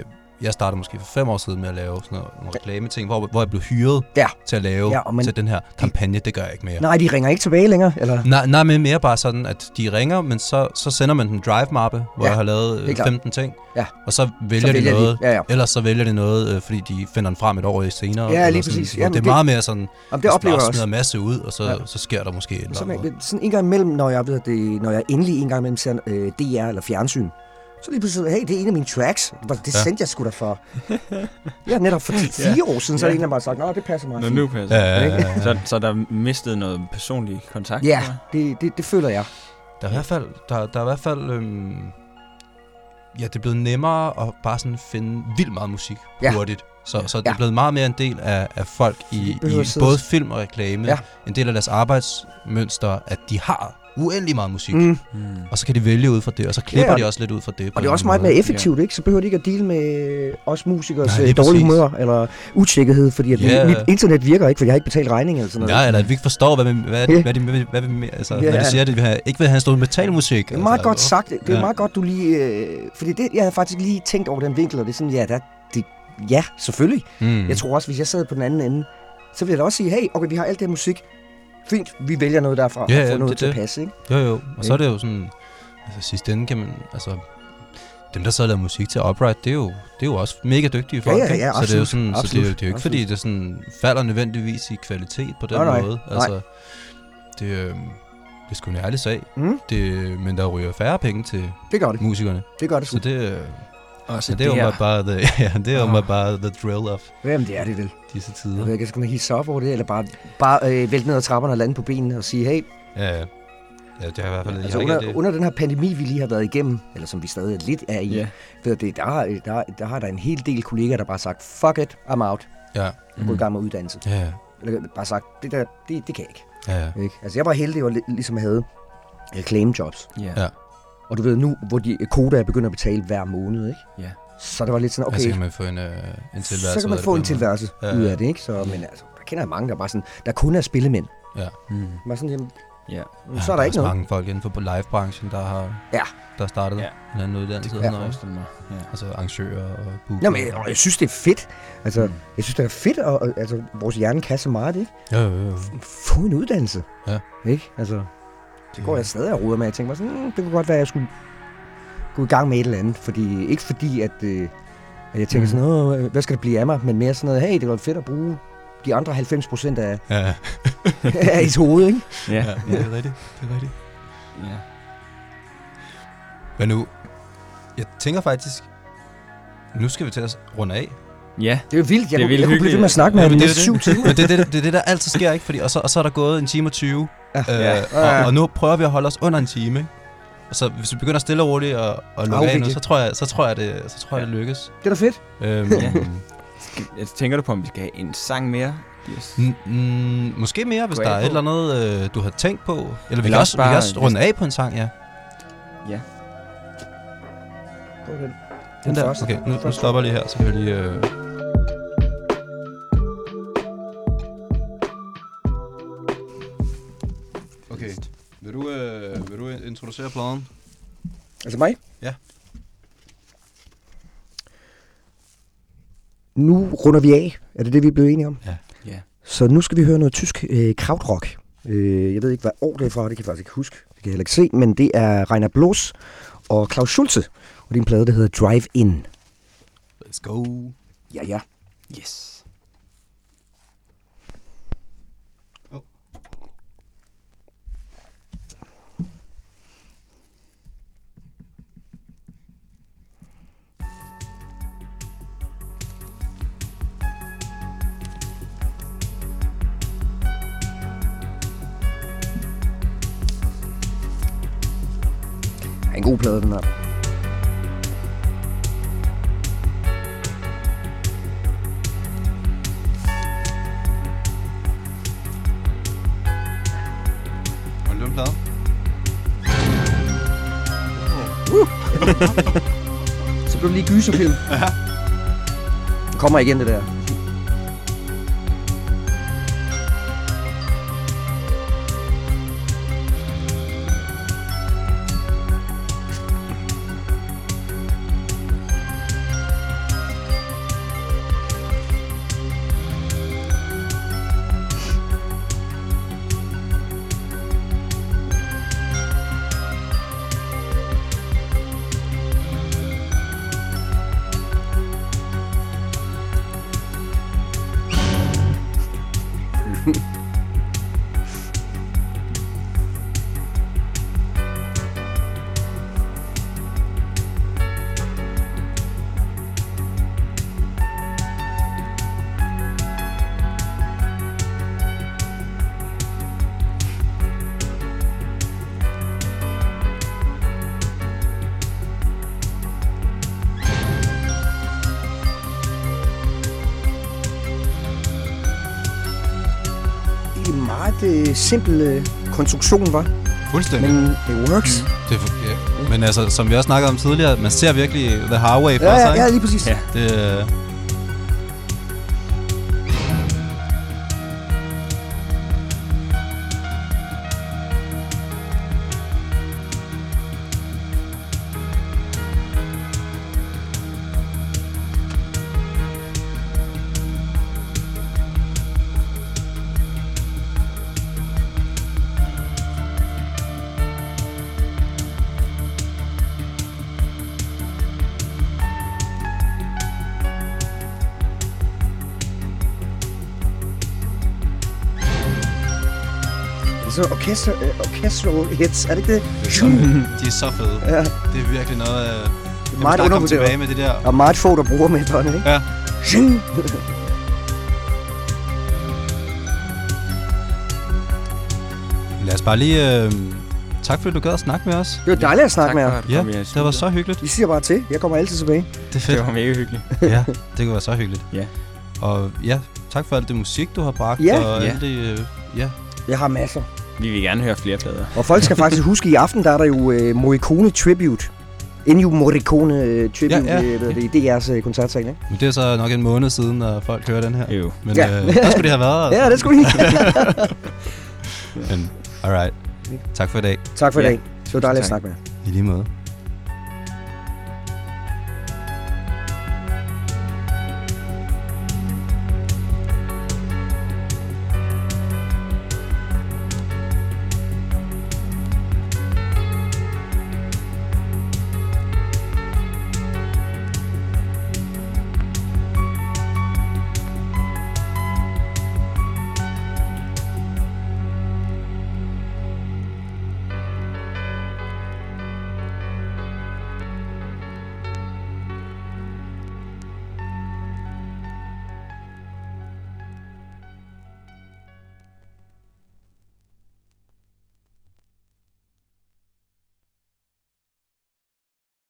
jeg startede måske for fem år siden med at lave sådan noget, nogle reklameting, hvor, hvor jeg blev hyret Ja. til at lave Ja, man- til den her kampagne, det gør jeg ikke mere. Nej, de ringer ikke tilbage længere, eller? Nej, nej, men mere bare sådan, at de ringer, men så, så sender man en drive-mappe, hvor Ja, jeg har lavet øh, helt klart. 15 ting, Ja. og så vælger, så de vælger noget, De. Ja, ja. ellers så vælger de noget, øh, fordi de finder den frem et år senere. Ja, lige sådan. præcis. Jamen, det er det- meget mere sådan, Jamen, det oplever jeg også. en masse ud, og så, Ja. så sker der måske et eller andet. sådan en gang imellem, når jeg, ved, det, når jeg endelig en gang imellem ser øh, DR eller fjernsyn, så lige pludselig, hey, det er en af mine tracks. Det, det Ja. sendte jeg sgu da for. Ja, netop for <laughs> fire år siden, så er der en, der bare sagt, nå, det passer mig. Nå, fint." nu passer Ja, ja, ja, ja. Så, så der er mistet noget personlig kontakt? Ja, det, det, det føler jeg. Der er i hvert fald, der, der er i hvert fald, øhm, ja, det er blevet nemmere at bare sådan finde vildt meget musik Ja. hurtigt. Så, så det Ja. er blevet meget mere en del af, af folk i, i både film og reklame. Ja. En del af deres arbejdsmønster, at de har uendelig meget musik. Mm. Og så kan de vælge ud fra det, og så klipper Ja, og- de også lidt ud fra det. Og det er også meget mere effektivt, ikke? Så behøver de ikke at deale med os musikers Nej, øh, lige dårlige humør eller utjekket, fordi at Ja. mit internet virker ikke, fordi jeg har ikke betalt regningen eller sådan noget. Ja, eller at vi ikke forstår, hvad, vi- hvad, Ja. hvad, de, hvad, hvad, altså, Ja. hvad de siger, at vil have, ikke vil have en stor metalmusik. Det er meget altså, godt sagt. Det er Ja. meget godt, du lige... Øh, fordi det, jeg havde faktisk lige tænkt over den vinkel, og det er sådan, ja, der, det, ja, selvfølgelig. Mm. Jeg tror også, hvis jeg sad på den anden ende, så ville jeg da også sige, hey, okay, vi har alt det her musik. Fint, vi vælger noget derfra Ja, og ja, får noget det til at det. passe, ikke? Jo, jo. Og så er det jo sådan... Altså sidste ende kan man... Altså, dem, der så laver musik til Upright, det er jo, det er jo også mega dygtige folk, Ja, ja, ja, så det er jo absolut, sådan, så det er jo, det er jo ikke absolut, fordi, det sådan falder nødvendigvis i kvalitet på den Nej, nej, måde. nej. Altså, det, øh, det er sgu en ærlig sag. Mm, Det, men der ryger færre penge til det gør det. musikerne. Det gør det. Så det, øh, Også så det er jo bare the, ja, det er jo Ah. bare the <laughs> drill of Jamen, det er det vel. disse Jeg tider. ved ikke, skal man hisse op over det, eller bare, bare øh, vælte ned ad trapperne og lande på benene og sige, hey, Ja, ja. ja, det har i hvert fald... altså jeg har under, ikke, under den her pandemi, vi lige har været igennem, eller som vi stadig lidt er i, Ja. ved det, der, har- der, der har der en hel del kollegaer, der bare har sagt, fuck it, I'm out. ja, Jeg går i gang med uddannelse. ja, ja, Eller bare sagt, det der, det, det kan jeg ikke. ja, ja. ikke. Altså jeg var heldig og li- ligesom havde reclaim-jobs. Ja. Ja. Og du ved nu, hvor de koda er begyndt at betale hver måned, ikke? Ja. Så det var lidt sådan, Okay. okay, så kan man få en, øh, en tilværelse så kan man af få det en tilværelse Ja, ja, ud ja. af det, ikke? Så, men altså, der kender jeg mange, der bare sådan, der kun er spillemænd. Mm. Bare sådan, jamen, Ja. ja, så er der ikke også noget. mange folk inden for live-branchen, der har Ja. der startet Ja. en anden uddannelse. Det kan jeg ikke? forestille mig. Ja. Altså arrangører og booker. Nå, men jeg, og jeg synes, det er fedt. Altså, Mm. mm. jeg synes, det er fedt, og, og altså, vores hjerne kan så meget, ikke? Jo, jo, jo. Få en uddannelse. Ja. Ikke? Altså, det går jeg stadig og roder med. Jeg tænker mig sådan, mm, det kunne godt være, at jeg skulle gå i gang med et eller andet. Fordi, ikke fordi, at, øh, at jeg tænker Mm. sådan, Åh, hvad skal det blive af mig? Men mere sådan noget, hey, det var fedt at bruge de andre 90 procent af, Ja, <laughs> af ens hoved, ikke? Ja. ja, det er rigtigt. Det er rigtigt. ja. Men nu, jeg tænker faktisk, nu skal vi til at runde af. Ja. Det er jo vildt. Jeg, Det er kunne, vildt jeg kunne blive ved med at snakke med Ja, ham i det er næste syv timer. Men det er det, det, er det, der altid sker, ikke? Fordi, og, så, og så er der gået en time og 20. Ja. Øh, Ja. og, og nu prøver vi at holde os under en time, ikke? Og så hvis vi begynder stille og roligt at, at lukke af nu, Afvikle. så tror jeg, så tror jeg, det, så tror jeg, det lykkes. Det er da fedt. Øhm, Ja. <laughs> Jeg tænker du på, om vi skal have en sang mere? Yes. Mm, mm, måske mere, hvis Gå der er på. et eller andet, øh, du har tænkt på. Eller vi Eller kan også også, vi kan bare- også runde af på en sang, ja. Ja. Den. Den der. Okay, nu, nu stopper jeg lige her, så kan vi lige... Øh... introducere pladen? Altså mig? Ja. Nu runder vi af. Er det det, vi er blevet enige om? Ja. Ja. Så nu skal vi høre noget tysk øh, krautrock. Øh, jeg ved ikke, hvad år det er fra, det kan jeg faktisk ikke huske. Det kan jeg heller ikke se, men det er Rainer Bloss og Claus Schulze. Og det er en plade, der hedder Drive In. Let's go. Ja, ja. Yes. God plade, den her. Har du en plade? <laughs> Så blev det lige gyserfilm. Ja. Det kommer igen, det der. Simpel øh, konstruktion, var, Fuldstændig. men det works. Det er, ja. Men altså, som vi også snakkede om tidligere, man ser virkelig The Highway for Ja, sig, ja, ja, lige præcis. Ja. Det, øh, så orkester, øh, orchestral hits, er det ikke det? Det er så fedt. De er så fede. Ja, Det er virkelig noget... Øh, jeg vil meget undervurderet. tilbage med det der. og meget få, der bruger metoderne, ikke? Ja. Zing. Lad os bare lige... Øh, tak fordi du gad at snakke med os. Det var dejligt at snakke tak med jer. Ja, det var så hyggeligt. I siger bare til. Jeg kommer altid tilbage. Det er fedt. Det var mega hyggeligt. <laughs> ja, det kunne være så hyggeligt. Ja. Og ja, tak for alt det musik, du har bragt. Ja. Og Ja. alt det, øh, ja. Jeg har masser. Vi vil gerne høre flere plader. Og folk skal faktisk huske, at i aften der er der jo øh, Morricone Tribute. Ennio Morricone øh, Tribute Ja, ja. øh, hvad er det, i DR's øh, koncertsal, ikke? Men det er så nok en måned siden, at folk hører den her. Jo. Men Ja. øh, der skulle de have været. Altså. <laughs> Ja, det skulle I. <laughs> Men, alright. Tak for i dag. tak for i Ja. dag. Det var dejligt at snakke med jer. I lige måde.